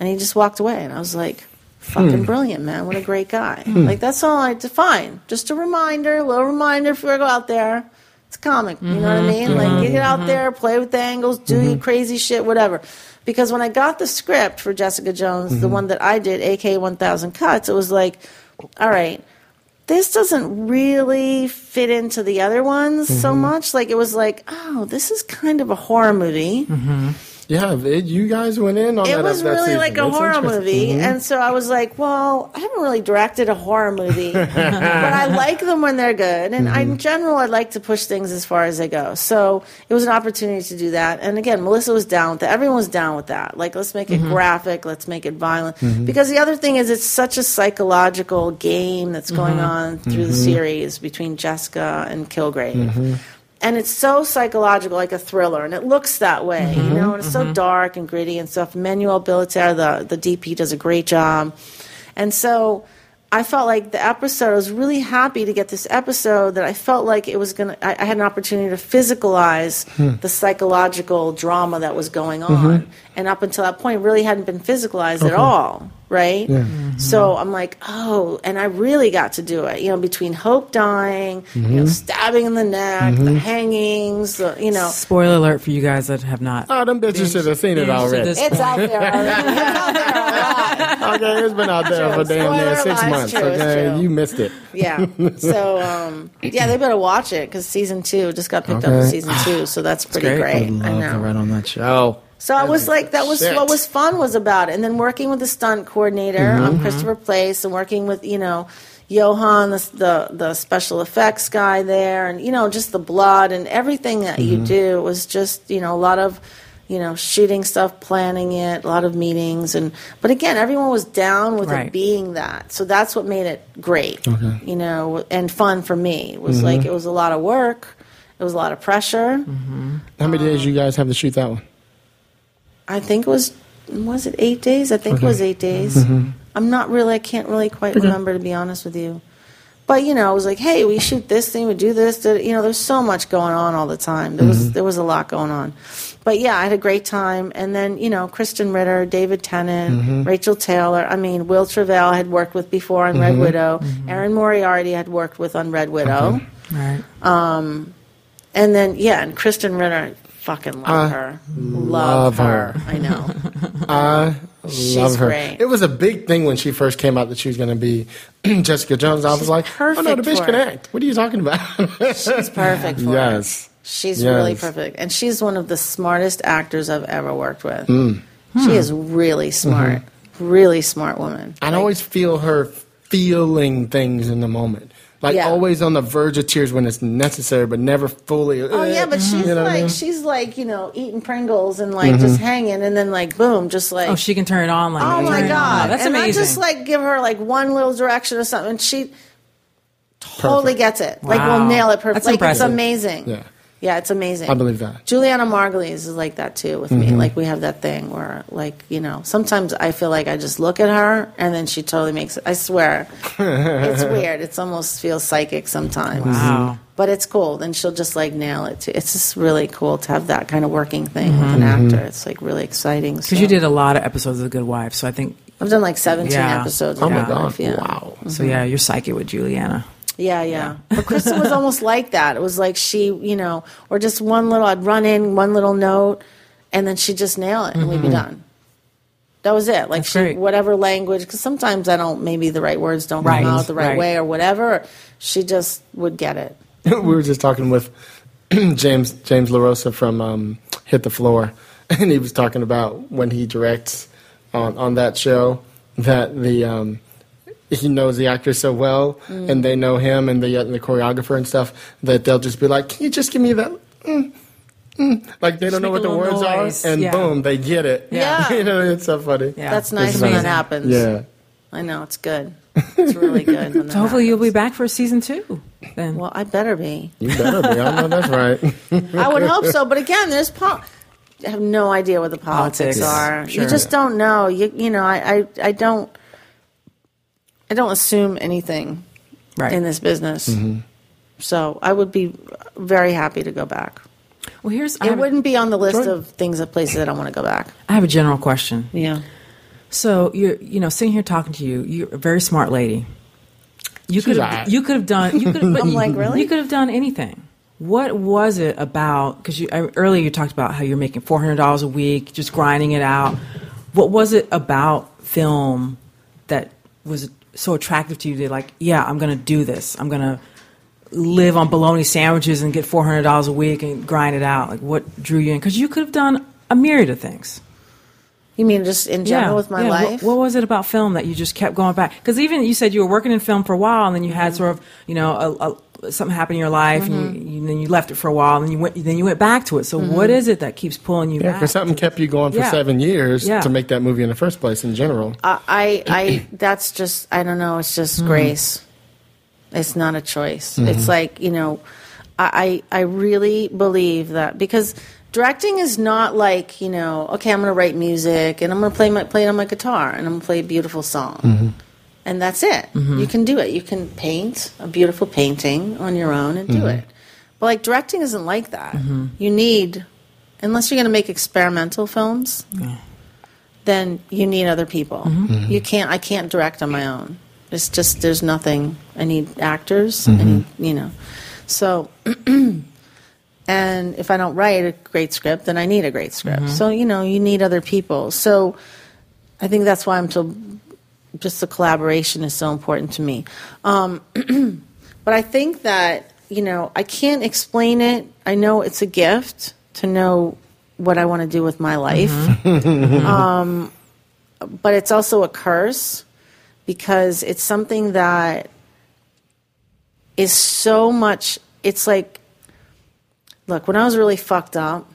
And he just walked away. And I was like, Fucking hmm. brilliant, man. What a great guy. Hmm. Like, that's all I define. Just a reminder, a little reminder before I go out there. It's a comic. You know what I mm-hmm. mean? Like, get out mm-hmm. there, play with the angles, do mm-hmm. your crazy shit, whatever. Because when I got the script for Jessica Jones, the one that I did, AKA 1000 Cuts, it was like, all right, this doesn't really fit into the other ones so mm-hmm. much. Like it was like, oh, this is kind of a horror movie. Mm-hmm. Yeah, it, you guys went in on It that. It was that really season. like a It's horror movie, Mhm. and so I was like, "Well, I haven't really directed a horror movie, but I like them when they're good, and Mm-hmm. in general, I like to push things as far as they go." So it was an opportunity to do that, and again, Melissa was down with it. Everyone was down with that. Like, let's make it Mm-hmm. graphic, let's make it violent, because the other thing is, it's such a psychological game that's going Mm-hmm. on through the series between Jessica and Kilgrave Mm-hmm. And it's so psychological, like a thriller, and it looks that way, you mm-hmm, know, and it's so mm-hmm. dark and gritty and stuff. Manuel Billeter, the the DP, does a great job, and so I felt like the episode. I was really happy to get this episode that I felt like it was gonna. I, I had an opportunity to physicalize hmm. the psychological drama that was going mm-hmm. on, and up until that point, really hadn't been physicalized at all. Right, so I'm like, oh, and I really got to do it. You know, between Hope dying, you know, stabbing in the neck, the hangings, the, you know, Spoiler alert for you guys that have not. Oh, them bitches should have seen it Binged to already. this it's out there already. It's out there a okay, it's been out there for damn near six alert, months. true, okay, you missed it. Yeah. So, um, yeah, they better watch it because season two just got picked up for season two, so that's pretty great. great. I'd I love to know. write on that show. So I was like, that was Shit. what was fun was about it, and then working with the stunt coordinator Mm-hmm. on Christopher Place, and working with you know. Johan, the, the the special effects guy there, and you know just the blood and everything that you Mm-hmm. do was just you know a lot of you know shooting stuff, planning it, a lot of meetings, and but again, everyone was down with Right. it being that, so that's what made it great, you know, and fun for me. It was Mm-hmm. like it was a lot of work, it was a lot of pressure. How many days you guys have to shoot that one? I think it was was it eight days? I think it was eight days. Mm-hmm. I'm not really. I can't really quite remember to be honest with you. But you know, I was like, hey, we shoot this thing, we do this. da- You know, there's so much going on all the time. There Mm-hmm. was there was a lot going on. But yeah, I had a great time. And then you know, Krysten Ritter, David Tennant, Mm-hmm. Rachel Taylor. I mean, Wil Traval had worked with before on Mm-hmm. Red Widow. Erin Moriarty had worked with on Red Widow. Right. And then yeah, and Krysten Ritter, fucking love her, love, love her. her. I know. I She's love her. great. It was a big thing when she first came out that she was going to be Jessica Jones. I was like, oh no, the bitch can act. What are you talking about? She's perfect for it. yes. She's Yes. really perfect. And she's one of the smartest actors I've ever worked with. Mm. She is really smart. Mm-hmm. Really smart woman. I Like, always feel her feeling things in the moment. Like Yeah. always on the verge of tears when it's necessary, but never fully. Oh yeah, but she's You know what I like mean? she's like, you know, eating Pringles and like Mm-hmm. just hanging and then like boom, just like Oh, she can turn it on like. Oh my turn it on. god. that's and amazing. I just like give her like one little direction or something and she totally Perfect. gets it. Like Wow. we'll nail it perfect. That's like impressive. it's amazing. Yeah. Yeah, it's amazing. I believe that. Julianna Margulies is like that too with Mm-hmm. me. Like we have that thing where, like you know, sometimes I feel like I just look at her and then she totally makes it. I swear, it's weird. It's almost feels psychic sometimes. Wow. But it's cool. Then she'll just like nail it. Too. It's just really cool to have that kind of working thing with Mm-hmm. an actor. It's like really exciting. Because you did a lot of episodes of The Good Wife, so I think. I've done like 17 Yeah. episodes. Oh my god! Life, yeah. Wow. So yeah, you're psychic with Julianna. Yeah, yeah. But Krysten was almost like that. It was like she, you know, or just one little, I'd run in, one little note, and then she'd just nail it and we'd be done. That was it. Like she, whatever language, because sometimes I don't, maybe the right words don't Right, come out the right, right. way or whatever. She just would get it. we were just talking with James James LaRosa from um, Hit the Floor, and he was talking about when he directs on on that show that the um, he knows the actor so well, Mm. and they know him and the uh, the choreographer and stuff that they'll just be like, "Can you just give me that?" Mm, mm," Like they don't know what the words noise. are, and Yeah. boom, they get it. Yeah. you know, it's so funny. Yeah. That's nice It's when that happens. Yeah. I know, it's good. It's really good. So hopefully you'll be back for season two. Then Well, I better be. You better be. I know that's right. I would hope so. But again, there's pol- I have no idea what the politics, Politics. are. Sure. You just don't know. You you know, I, I I don't I don't assume anything right. in this business. Mm-hmm. So I would be very happy to go back. well, here's I It wouldn't be on the list Good. of things of places that I want to go back. I have a general question. Yeah. So you're you know sitting here talking to you. You're a very smart lady. You She's could have, you could have done you could I'm like, really? you could have done anything. What was it about? Because you earlier you talked about how you're making four hundred dollars a week, just grinding it out. What was it about film that was so attractive to you to like, yeah, I'm to do this. I'm to live on bologna sandwiches and get four hundred dollars a week and grind it out? Like, what drew you in? Because you could have done a myriad of things. You mean just in general with my yeah. What- life? What, was it about film that you just kept going back? Because even you said you were working in film for a while, and then you had sort of, you know, a, a, something happened in your life, and Mm-hmm. you, you, then you left it for a while, and then you went, then you went back to it. So, mm-hmm. what is it that keeps pulling you Yeah, back? because something kept you going for Yeah. seven years Yeah. to make that movie in the first place. In general, uh, I, I, I, that's just, I don't know. It's just mm. grace. It's not a choice. It's mm-hmm. like, you know, I, I I really believe that because directing is not like, you know, okay, I'm going to write music and I'm going to play my, play it on my guitar and I'm going to play a beautiful song. Mm-hmm. And that's it. Mm-hmm. You can do it. You can paint a beautiful painting on your own and do mm-hmm. it. But like directing isn't like that. Mm-hmm. You need, unless you're going to make experimental films, then you need other people. You can't. I can't direct on my own. It's just there's nothing. I need actors. I need, you know. So, and if I don't write a great script, then I need a great script. So you know, you need other people. So, I think that's why I'm so. Just the collaboration is so important to me. Um, but I think that you know I can't explain it. I know it's a gift to know what I want to do with my life but it's also a curse because it's something that is so much it's like look when i was really fucked up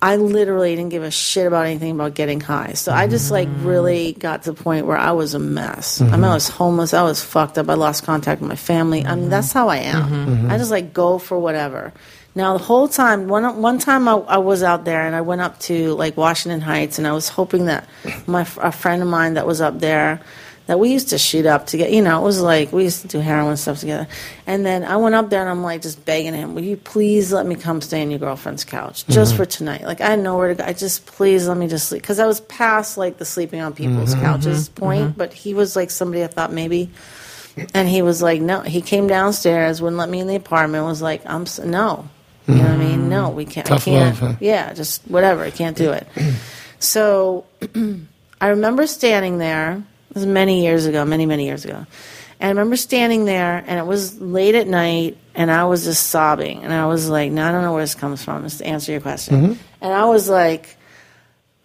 i literally didn't give a shit about anything about getting high. So i just like really got to the point where i was a mess. I mean i was homeless. I was fucked up. I lost contact with my family. I mean that's how i am. I just like go for whatever. Now the whole time one one time I, I was out there and I went up to like Washington Heights and I was hoping that my a friend of mine that was up there that we used to shoot up to get you know it was like we used to do heroin stuff together and then I went up there and I'm like just begging him will you please let me come stay on your girlfriend's couch just mm-hmm. for tonight like I had nowhere to go I just please let me just sleep because I was past like the sleeping on people's mm-hmm. couches mm-hmm. point but he was like somebody I thought maybe and he was like, no. He came downstairs, wouldn't let me in the apartment. Was like, I'm s- no. You know what I mean? No, we can't. Tough I can't. love, huh? Yeah, just whatever. I can't do it. so I remember standing there. It was many years ago, many many years ago. And I remember standing there, and it was late at night, and I was just sobbing, and I was like, "No, I don't know where this comes from." Just to answer your question, mm-hmm. and I was like,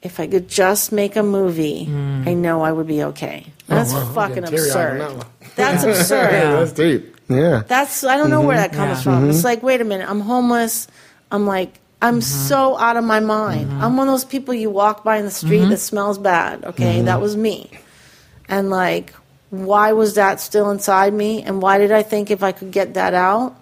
"If I could just make a movie, mm. I know I would be okay." Oh, that's wow, fucking getting teary-eyed on absurd. that. That's absurd. yeah, that's deep. Yeah, That's I don't know where that mm-hmm. comes Yeah. from. It's mm-hmm. like, wait a minute, I'm homeless. I'm like, I'm so out of my mind. I'm one of those people you walk by in the street that smells bad. Okay, that was me. And like, why was that still inside me? And why did I think if I could get that out,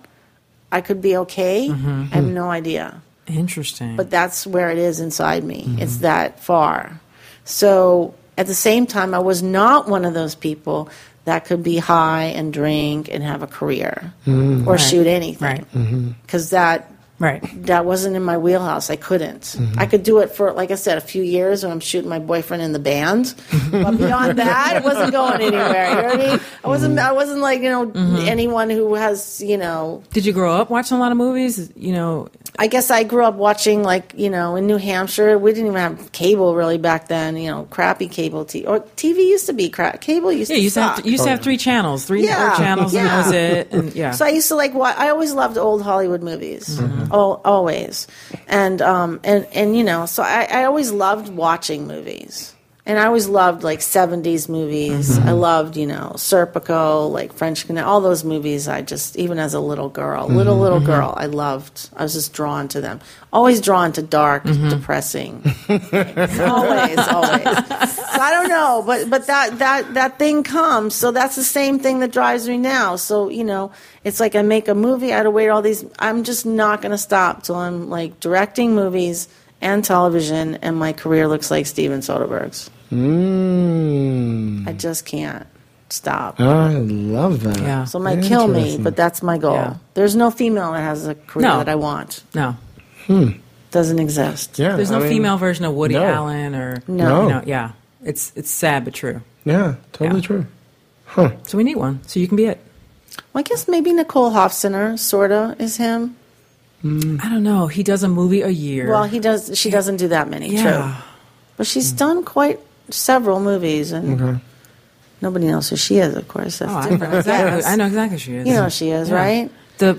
I could be okay? Mm-hmm. I have no idea Interesting. but that's where it is inside me. Mm-hmm. It's that far. So at the same time, I was not one of those people that could be high and drink and have a career mm-hmm. or shoot anything Right. because that right. that wasn't in my wheelhouse. I couldn't. Mm-hmm. I could do it for, like I said, a few years when I'm shooting my boyfriend in the band. but beyond that, it wasn't going anywhere. You know what I mean? I wasn't. I wasn't like you know mm-hmm. anyone who has you know Did you grow up watching a lot of movies? You know, I guess I grew up watching like you know in New Hampshire. We didn't even have cable really back then. You know, crappy cable TV or TV used to be crap. Cable used yeah, to you used to have, you used to have three channels, three Yeah, network channels, and that yeah. was it. And yeah, So I used to like. wa- I always loved old Hollywood movies. Mm-hmm. Al always, and um and and you know, so I, I always loved watching movies. And I always loved like '70s movies. Mm-hmm. I loved, you know, Serpico, like French Canal, all those movies. I just, even as a little girl, little little Mm-hmm. girl, I loved. I was just drawn to them. Always drawn to dark, Mm-hmm. depressing. always, always. So I don't know, but but that that that thing comes. So that's the same thing that drives me now. So you know, it's like I make a movie. I had to wait all these. I'm just not going to stop till I'm like directing movies and television, and my career looks like Steven Soderbergh's. mm, I just can't stop. I love that. Yeah. So it might kill me, but that's my goal. Yeah. There's no female that has a career No. that I want. no, Doesn't exist. yeah, there's no I mean, female version of Woody no. Allen or No. you know, yeah. It's it's sad but true. Yeah, totally Yeah. true. So we need one. So you can be it. Well, I guess maybe Nicole Holofcener, sorta, is him. I don't know. He does a movie a year. Well, he does. She doesn't do that many. True. yeah. But she's done quite several movies, and Nobody knows who she is, of course. That's Oh, I, different. know exactly, Yes. I know exactly who she is. You know who she is, Yeah. right? The uh,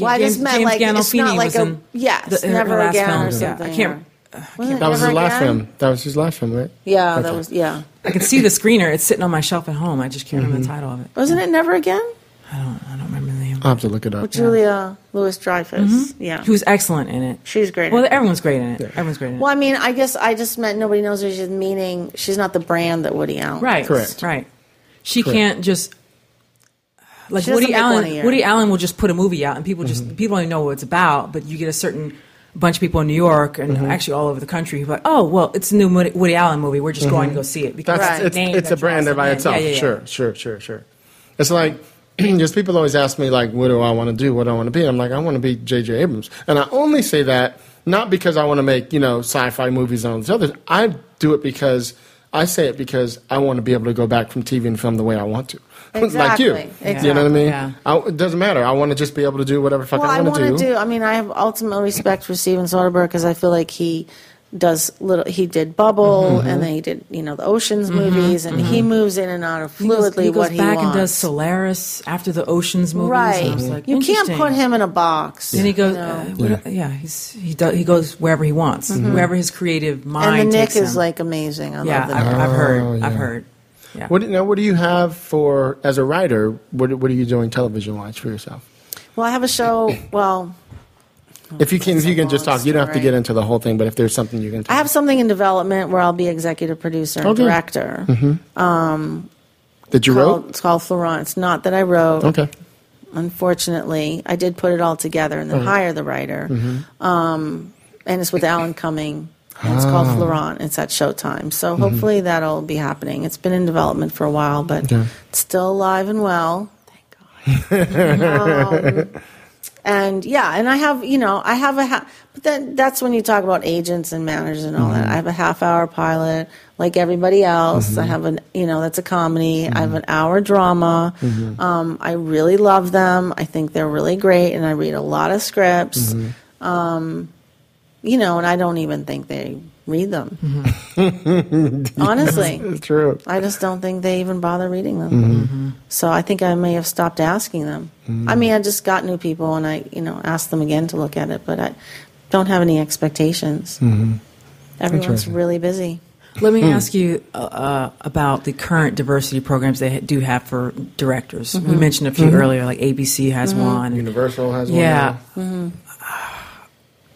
Well, I James, just meant James like it's Gandolfini not like a in yes, the- her never last again film. or Yeah. I can't. or- Wasn't That was his last film. That was his last film, right? Yeah, that was yeah. I can see the screener. It's sitting on my shelf at home. I just can't remember the Mm-hmm. title of it. Wasn't it Never Again? I don't. I don't remember the name. I'll have to look it up. With Julia Louis Dreyfus. Yeah, Who's excellent in it? she's great. in Well, it. everyone's great in it. Everyone's great in it. Well, I mean, I guess I just meant nobody knows her. She's meaning she's not the brand that Woody Allen. Right. is. Correct. Right. She Correct. can't just like She doesn't Woody make one a Allen. year. Woody Allen will just put a movie out, and people just Mm-hmm. people only know what it's about. But you get a certain bunch of people in New York and Mm-hmm. actually all over the country who are like, oh, well, it's a new Woody, Woody Allen movie. We're just going to go see it because Mm-hmm. That's Right. it's, name it's that a brand draws by in. itself. Yeah, yeah, yeah. Sure, sure, sure, sure. It's like because people always ask me like, what do I want to do? What do I want to be? I'm like, I want to be J.J. Abrams, and I only say that not because I want to make you know sci-fi movies and all these others. I do it because I say it because I want to be able to go back from TV and film the way I want to, like you. Exactly, You know what I mean? Yeah. I, it doesn't matter. I want to just be able to do whatever fuck Well, I I want want to to do. do. I mean, I have ultimate respect for Steven Soderbergh because I feel like he does little. He did Bubble, Mm-hmm. and then he did you know the Ocean's movies, and he moves in and out of fluidly He goes, fluidly he goes what he back wants. and does Solaris after the Ocean's movies. right. And I was like, you can't put him in a box. And he goes, you know. uh, what- yeah. he's he does he goes wherever he wants, wherever his creative mind. and the Knick takes is him. like amazing. I yeah, love the I've, Knick. I've heard, Oh, yeah. I've heard. Yeah. What, now, what do you have for as a writer? What, what are you doing television wise for yourself? Well, I have a show. Well, If you can, if you can just talk, you don't have to get into the whole thing. But if there's something you can, talk I have something in development where I'll be executive producer and Okay. Mm-hmm. director. that you Called, wrote. it's called Florent. It's not that I wrote. Okay. unfortunately. I did put it all together and then hire the writer. Mm-hmm. Um, and it's with Alan Cumming. And it's called Ah. Florent. It's at Showtime. So Mm-hmm. hopefully that'll be happening. It's been in development for a while, but it's still alive and well. Thank God. um, and yeah, and I have, you know, I have a, ha- but then that's when you talk about agents and managers and all Mm-hmm. that. I have a half hour pilot like everybody else. I have an, you know, that's a comedy. I have an hour drama. Mm-hmm. Um, I really love them. I think they're really great, and I read a lot of scripts. Mm-hmm. Um, you know, and I don't even think they read them. Mm-hmm. Honestly, It's true. I just don't think they even bother reading them. Mm-hmm. So I think I may have stopped asking them. I mean, I just got new people, and I, you know, asked them again to look at it, but I don't have any expectations. Everyone's Mm-hmm. Interesting. really busy. Let me ask you uh, uh, about the current diversity programs they do have for directors. Mm-hmm. We mentioned a few earlier, like ABC has one. Universal has one. Yeah. now.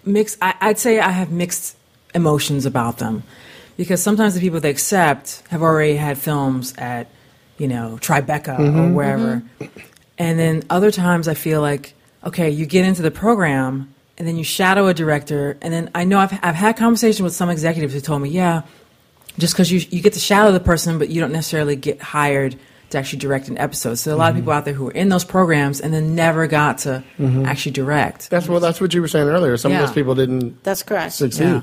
Mixed. I, I'd say I have mixed emotions about them because sometimes the people they accept have already had films at, you know, Tribeca or mm-hmm. wherever, mm-hmm. and then other times I feel like, okay, you get into the program and then you shadow a director, and then I know I've I've had conversations with some executives who told me, yeah, just because you you get to shadow the person, but you don't necessarily get hired to actually direct an episode. So a lot of mm-hmm. people out there who are in those programs and then never got to actually direct. That's what that's what you were saying earlier. Some of those people didn't That's correct. succeed. Yeah.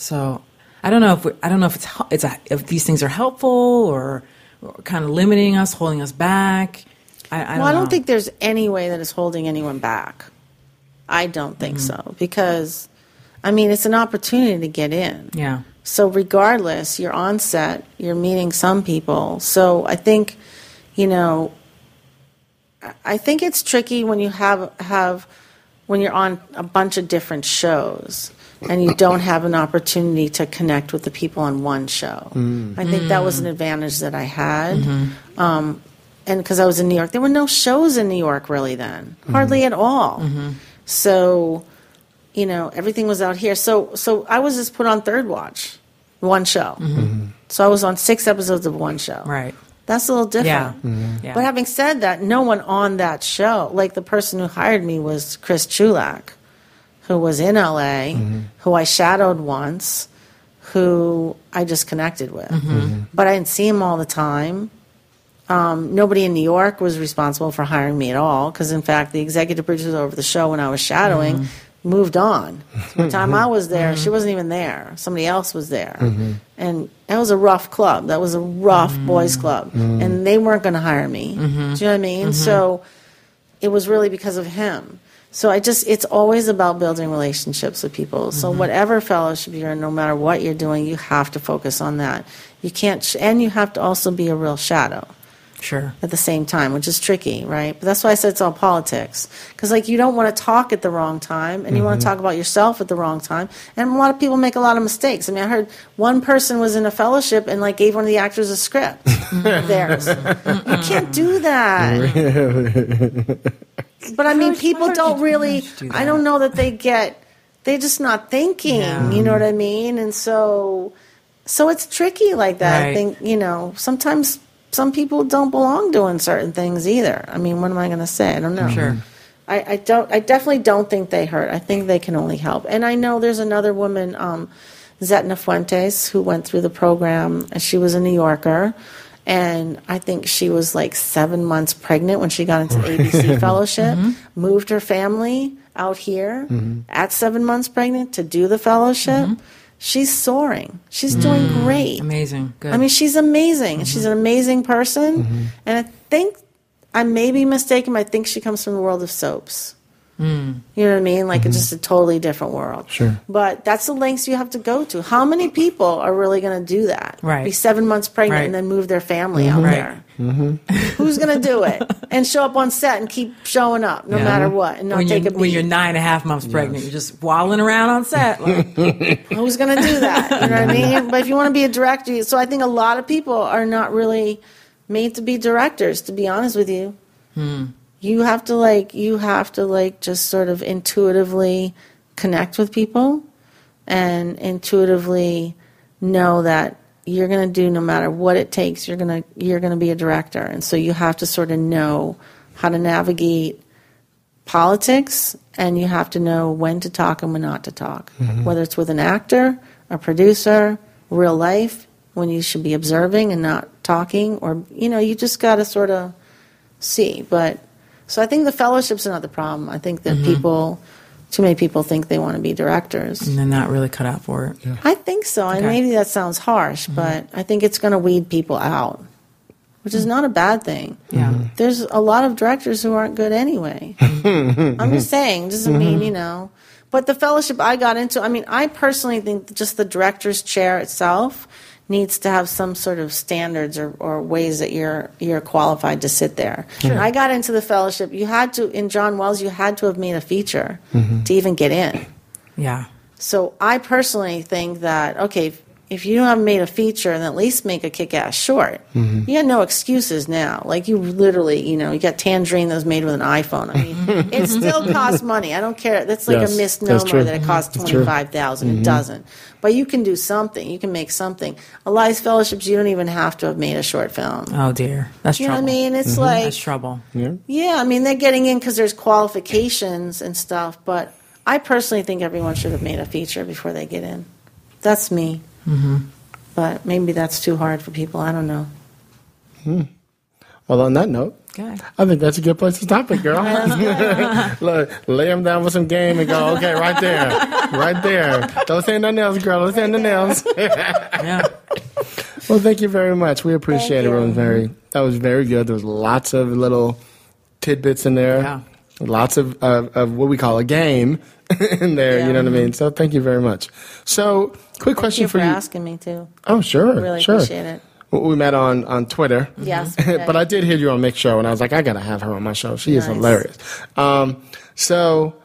So I don't know if we, I don't know if it's it's a, if these things are helpful or, or kind of limiting us, holding us back. I, I don't well, I don't know. think there's any way that it's holding anyone back. I don't think Mm-hmm. so because, I mean, it's an opportunity to get in. Yeah. So regardless, you're on set, you're meeting some people. So I think, you know, I- I think it's tricky when you have have when you're on a bunch of different shows and you don't have an opportunity to connect with the people on one show. Mm. I think that was an mm. advantage that I had. Mm-hmm. Um, and because I was in New York, there were no shows in New York really then, mm-hmm. hardly at all. Mm-hmm. So, you know, everything was out here. So, so I was just put on Third Watch, one show. So I was on six episodes of one show. Right. That's a little different. Yeah. Yeah. But having said that, no one on that show, like the person who hired me was Chris Chulack, who was in LA, mm-hmm. who I shadowed once, who I just connected with. Mm-hmm. Mm-hmm. But I didn't see him all the time. Um, nobody in New York was responsible for hiring me at all, because in fact, the executive producer over the show when I was shadowing moved on. By the time I was there, she wasn't even there. Somebody else was there. And that was a rough club. That was a rough boys' club. And they weren't going to hire me. Do you know what I mean? So it was really because of him. So I just, it's always about building relationships with people. So mm-hmm. whatever fellowship you're in, no matter what you're doing, you have to focus on that. You can't, sh- and you have to also be a real shadow. Sure. at the same time, which is tricky, right? But that's why I said it's all politics. Because, like, you don't want to talk at the wrong time, and you want to mm-hmm. talk about yourself at the wrong time. And a lot of people make a lot of mistakes. I mean, I heard one person was in a fellowship and, like, gave one of the actors a script of theirs. You can't do that. but, I mean, people don't really, do I don't know that they get, they're just not thinking, Yeah. you know what I mean? And so, so it's tricky like that. I think, you know, sometimes some people don't belong doing certain things either. I mean, what am I going to say? I don't know. Sure. I, I don't. I definitely don't think they hurt. I think they can only help. And I know there's another woman, um, Zetna Fuentes, who went through the program. And she was a New Yorker, and I think she was like seven months pregnant when she got into ABC mm-hmm. fellowship. Mm-hmm. Moved her family out here mm-hmm. at seven months pregnant to do the fellowship. She's soaring. She's doing mm. great. Amazing. Good. I mean, she's amazing. Mm-hmm. She's an amazing person. Mm-hmm. And I think I may be mistaken, but I think she comes from the world of soaps. Mm. You know what I mean? Like it's mm-hmm. just a totally different world. Sure. But that's the lengths you have to go to. How many people are really going to do that? Right. Be seven months pregnant Right. and then move their family mm-hmm. out Right. there. Mm-hmm. Who's going to do it and show up on set and keep showing up no Yeah. matter what and not when, take you're, a when you're nine and a half months pregnant, you're just waddling around on set. Like, Who's going to do that? You know what I mean? But if you want to be a director, so I think a lot of people are not really made to be directors. To be honest with you, hmm. You have to like you have to like just sort of intuitively connect with people and intuitively know that you're going to do no matter what it takes. You're going to you're going to be a director, and so you have to sort of know how to navigate politics and you have to know when to talk and when not to talk. Mm-hmm. Whether it's with an actor a producer real life when you should be observing and not talking or you know you just got to sort of see. But so i think the fellowships are not the problem. I think that mm-hmm. people too many people think they want to be directors. And they're not really cut out for it. i think so and maybe that sounds harsh mm-hmm. but i think it's going to weed people out which is mm-hmm. not a bad thing. Yeah. there's a lot of directors who aren't good anyway. I'm just saying, doesn't mean, you know. But the fellowship I got into, I mean, I personally think just the director's chair itself needs to have some sort of standards or, or ways that you're you're qualified to sit there. I got into the fellowship. You had to in John Wells, you had to have made a feature mm-hmm. to even get in. Yeah. So I personally think that okay, if, if you haven't have made a feature, then at least make a kick-ass short. Mm-hmm. You got no excuses now. Like you literally, you know, you got Tangerine that was made with an iPhone. I mean, mm-hmm. it still costs money. I don't care. That's like Yes, a misnomer that it costs That's true. twenty-five It mm-hmm. doesn't. But you can do something. You can make something. Elias Fellowships, you don't even have to have made a short film. Oh dear. That's You know what I mean? It's like That's trouble. yeah, I mean they're getting in because there's qualifications and stuff, but I personally think everyone should have made a feature before they get in. That's me. Mm-hmm. But maybe that's too hard for people. I don't know. Well, on that note, Okay. I think that's a good place to stop it, girl. Look, lay them down with some game and go, okay, right there. Right there. Don't say nothing else, girl. Don't say nothing else. Yeah. well, thank you very much. We appreciate it. It was very, that was very good. There was lots of little tidbits in there. Yeah. Lots of, of, of what we call a game in there. You know what I mean? So thank you very much. So, quick Thank question you for for you. asking me too. Oh, sure. I Really sure. appreciate it. We met on, on Twitter. Yes, but I did hear you on Mix Show, and I was like, I got to have her on my show. She is hilarious. Um, so,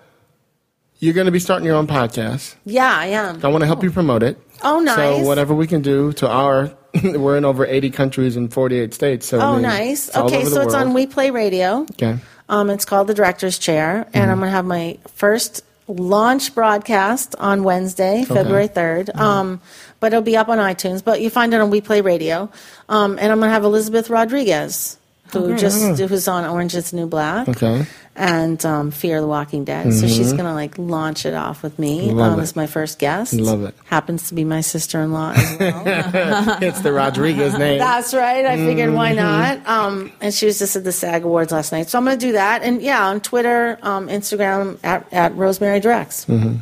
you're going to be starting your own podcast. Yeah, I am. I want to help you promote it. Oh, nice. So, whatever we can do to our, we're in over 80 countries and 48 states. So I Oh, mean, nice. Okay, so it's on. We Play Radio. Okay. Um, it's called the Director's Chair, and I'm going to have my first launch broadcast on Wednesday, February 3rd. Um, but it'll be up on iTunes, but you find it on We Play Radio. Um, and I'm going to have Elizabeth Rodriguez, who just who's on Orange is the New Black. Okay. And um, Fear the Walking Dead. So she's going to like launch it off with me um, as my first guest. Love it. Happens to be my sister in law as well. it's the Rodriguez name. That's right. I figured why Mm-hmm. not. Um, and she was just at the SAG Awards last night, so I'm going to do that. And yeah, on Twitter, um, Instagram at, at Rosemary Drex. Mm-hmm.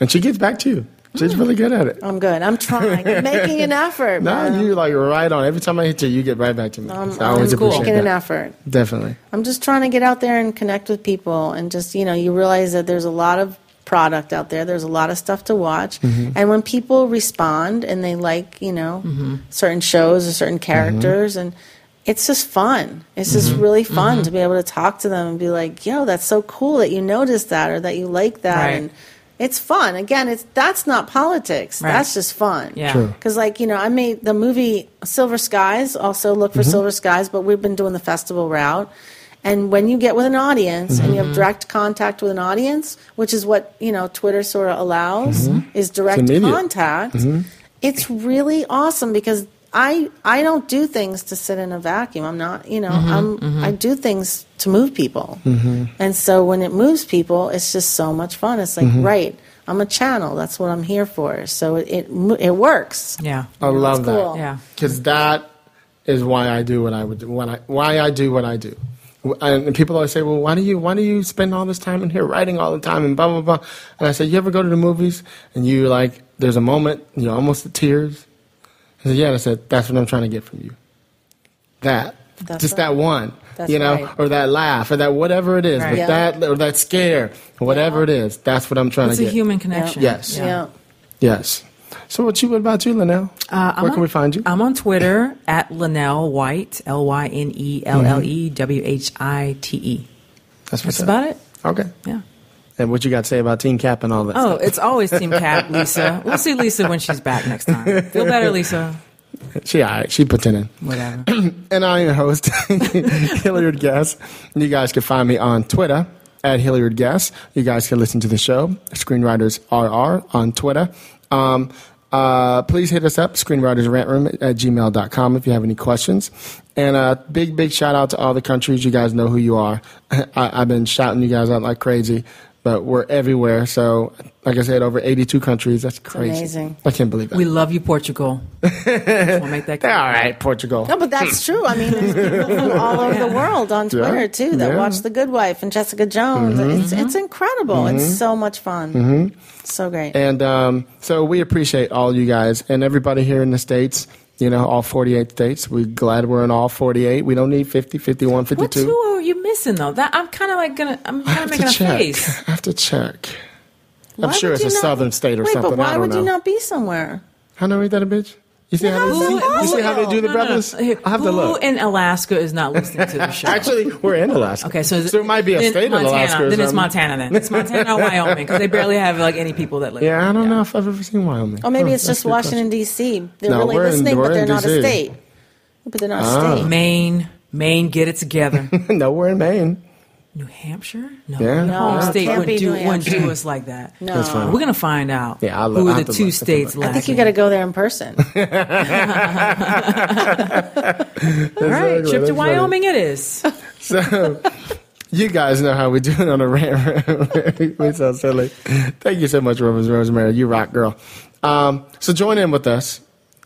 and she gets back to you. She's really good at it. I'm good. I'm trying, I'm making an effort. No, man. you like right on. Every time I hit you, you get right back to me. I'm, So I always I'm appreciate making that. an effort. Definitely. I'm just trying to get out there and connect with people, and just you know, you realize that there's a lot of product out there. There's a lot of stuff to watch, Mm-hmm. and when people respond and they like, you know, certain shows or certain characters, and it's just fun. It's just Mm-hmm. really fun to be able to talk to them and be like, "Yo, that's so cool that you noticed that or that you like that." Right. And it's fun. Again, it's that's not politics. Right. That's just fun. Yeah. Because, like, you know, I made the movie Silver Skies, also look Mm-hmm. for Silver Skies, but we've been doing the festival route. And when you get with an audience and you Mm-hmm. have direct contact with an audience, which is what, you know, Twitter sort of allows, is direct It's immediate. contact, it's really awesome because I I don't do things to sit in a vacuum. I'm not, you know, mm-hmm, I'm mm-hmm. I do things to move people. Mm-hmm. And so when it moves people, it's just so much fun. It's like, right, I'm a channel. That's what I'm here for. So it it, it works. Yeah. I love it's cool. that. Yeah. because that is why I do what I would do. When I why I do what I do. And people always say, "Well, why do you why do you spend all this time in here writing all the time and blah blah blah?" And I said, "You ever go to the movies and you like there's a moment you're almost to tears?" I "Yeah." I said, "That's what I'm trying to get from you. That That's just right. that one, That's you know, right. or that laugh, or that whatever it is, Right. but Yeah. that or that scare, whatever it is. That's what I'm trying It's to get. It's a human connection. Yes. Yeah. Yes. So what you what about you, Lynelle? Uh, I'm Where can on- we find you? I'm on Twitter at Lynelle White, L Y N E L L E W H I T E. That's That's about it. Okay. Yeah. And what you got to say about Team Cap and all that? Oh, stuff? it's always Team Cap, Lisa. We'll see Lisa when she's back next time. Feel better, Lisa. she all right. She pretending. Whatever. And I'm your host, Hilliard Guess. You guys can find me on Twitter at Hilliard Guess. You guys can listen to the show, Screenwriters RR on Twitter. Um, uh, please hit us up, screenwritersrantroom at gmail.com if you have any questions. And a big, big shout out to all the countries. You guys know who you are. I, I've been shouting you guys out like crazy, but we're everywhere. So, like I said, over 82 countries. That's crazy. amazing. I can't believe that. We love you, Portugal. Just wanna make that clear. right, Portugal. No, but that's true. I mean, there's people from all over the world on Twitter Yeah, too that yeah. Mm-hmm. watch The Good Wife and Jessica Jones. It's it's incredible. It's so much fun. So great. And um, so we appreciate all you guys and everybody here in the States, you know, all 48 states. We're glad we're in all 48. We don't need 50, 51, What two are you missing though? That I'm kind of like gonna. I'm kind of making a check. face. I have to check. Why I'm sure it's a not- southern state or Wait, something. but why I don't would know. you not be somewhere? How know ain't that a bitch? You see how they, who- you see how they do the No, no, no. brothers? I have to who look. in Alaska is not listening to the show? Actually, we're in Alaska. Okay, so, so it might be a then state of Montana, Alaska. or Then it's. Montana. Then it's Montana or Wyoming because they barely have like any people that live. Yeah, I don't know if I've ever seen Wyoming. Or maybe Oh, it's just Washington D.C. They're No, really we're in- we're but they're in not a state. But they're not Ah. a state. Maine, Maine, get it together. question. no, we're in Maine. New Hampshire? No, Yeah. No, home it state wouldn't do, wouldn't do us like that. No. That's fine. We're gonna find out. Yeah, I'll who are I'll the two look, I'll have to states look. I think you got to go there in person. All right, That's trip to funny. Wyoming. It is. So, you guys know how we do it on the rant. We're so silly. Thank you so much, Rose Rosemary. You rock, girl. Um, so join in with us.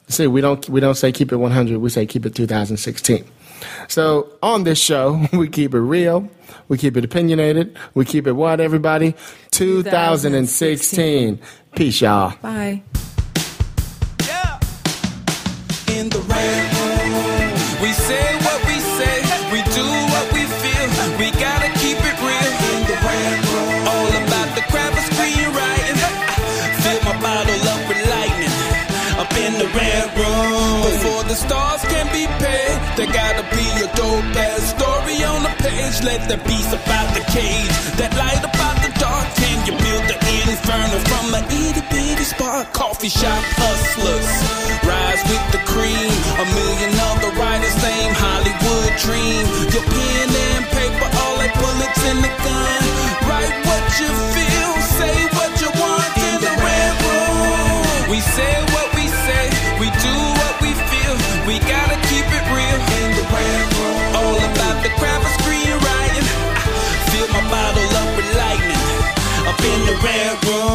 See, we don't we don't say keep it 100. We say keep it 2016. So on this show, we keep it real. We keep it opinionated. We keep it what, everybody? 2016. Peace, y'all. Bye. in the red room. We say what we say, we do what we feel. We gotta keep it real in the red room. All about the craft of screenwriting. Fill my bottle up with lightning. Up in the red room. Before the stars can be paid, there gotta be a dope ass story on the page. Let the beast about the cage, that light about the dark. Can you build the inferno from a itty bitty spark? Coffee shop hustlers, rise with the cream. A million other writers, same Hollywood dream. Your pen and paper, all like bullets in the gun. Write what you feel, say what you want in the red room. We say what we say, we do what we feel. We gotta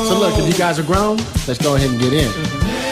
So look, if you guys are grown, let's go ahead and get in.